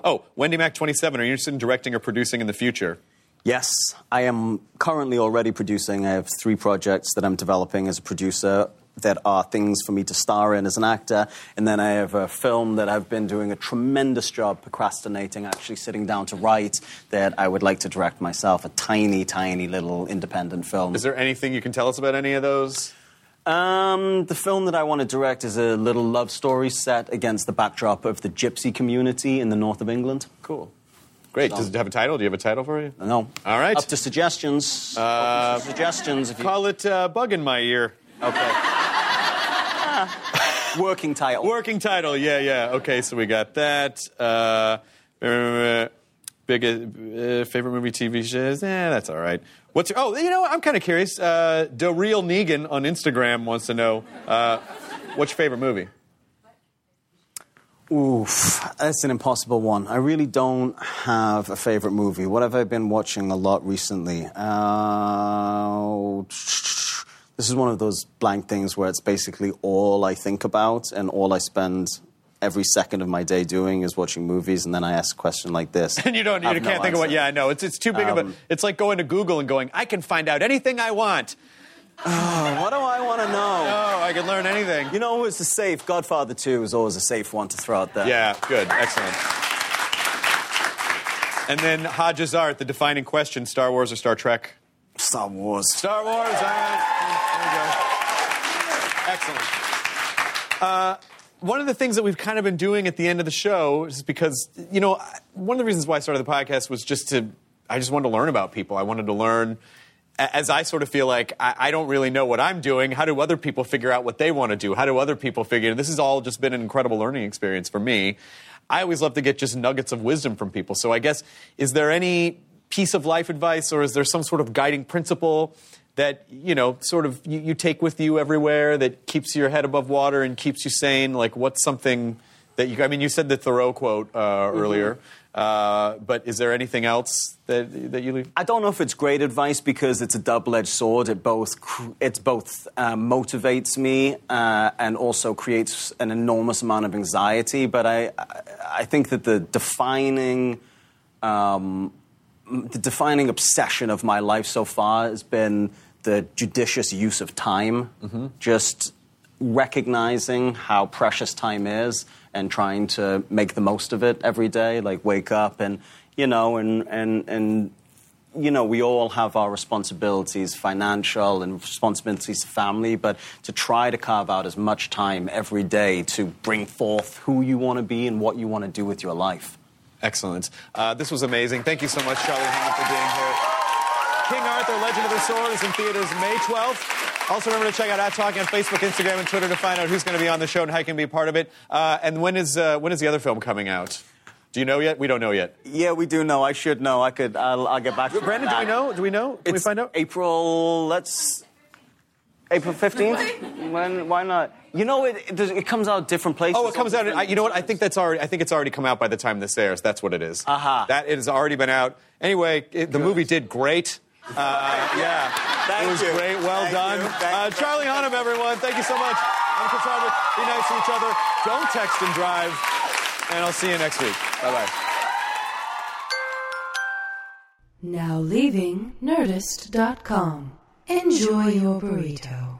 Oh, Wendy Mac 27. Are you interested in directing or producing in the future? Yes, I am currently already producing. I have three projects that I'm developing as a producer that are things for me to star in as an actor. And then I have a film that I've been doing a tremendous job procrastinating, actually sitting down to write, that I would like to direct myself. A tiny, tiny little independent film. Is there anything you can tell us about any of those? Um, the film that I want to direct is a little love story set against the backdrop of the gypsy community in the north of England. Cool. Great. Does it have a title? Do you have a title for you? No. All right. Up to suggestions. Uh, suggestions. If you... Call it uh, Bug in My Ear. Okay. Working title. Working title. Yeah, yeah. Okay, so we got that. Uh, uh, big uh, favorite movie, TV shows. Eh, that's all right. What's your, oh, you know, I'm kind of curious. Uh, the real Negan on Instagram wants to know uh, what's your favorite movie? Oof, that's an impossible one. I really don't have a favorite movie. What have I been watching a lot recently? Uh, this is one of those blank things where it's basically all I think about and all I spend every second of my day doing is watching movies, and then I ask a question like this. And you don't, you can't no think of what. Yeah, I know. It's it's too big of a. Um, It's like going to Google and going, I can find out anything I want. Oh, what do I want to know? Oh, I can learn anything. You know who's the safe? Godfather 2 is always a safe one to throw out there. Yeah, good, excellent. And then Hodges Art, the defining question: Star Wars or Star Trek? Star Wars. Star Wars. All right. Excellent. Uh, one of the things that we've kind of been doing at the end of the show is because you know one of the reasons why I started the podcast was just to I just wanted to learn about people. I wanted to learn. As I sort of feel like I, I don't really know what I'm doing, how do other people figure out what they want to do? How do other people figure? This has all just been an incredible learning experience for me. I always love to get just nuggets of wisdom from people. So I guess, is there any piece of life advice or is there some sort of guiding principle that, you know, sort of you, you take with you everywhere that keeps your head above water and keeps you sane? Like, what's something that you, I mean, you said the Thoreau quote uh, earlier, uh, but is there anything else that, that you leave? I don't know if it's great advice because it's a double-edged sword. It both it both uh, motivates me uh, and also creates an enormous amount of anxiety. But I I- I think that the defining um, the defining obsession of my life so far has been the judicious use of time. Just recognizing how precious time is and trying to make the most of it every day. Like wake up and you know and and and you know, we all have our responsibilities, financial and responsibilities to family, but to try to carve out as much time every day to bring forth who you want to be and what you want to do with your life. Excellent. Uh, this was amazing. Thank you so much, Charlie for being here. King Arthur, Legend of the Sword is in theaters May 12th. Also, remember to check out At Talk on Facebook, Instagram, and Twitter to find out who's going to be on the show and how you can be a part of it. Uh, and when is, uh, when is the other film coming out? Do you know yet? We don't know yet. Yeah, we do know. I should know. I could. I'll, I'll get back to you. Brandon, do we know? Do we know? Can we find out? April. Let's. April fifteenth. when? Why not? You know, it, it, it comes out different places. Oh, it comes out. I, you know what? I think that's already. I think it's already come out by the time this airs. That's what it is. Aha. That it has already been out. Anyway, it, the movie did great. Uh, yeah, Thank it was you. great. Well Thank done, uh. Charlie Hunnam. Everyone, thank you so much. I'm Chris Be nice to each other. Don't text and drive. And I'll see you next week. Bye bye. Now leaving Nerdist.com. Enjoy your burrito.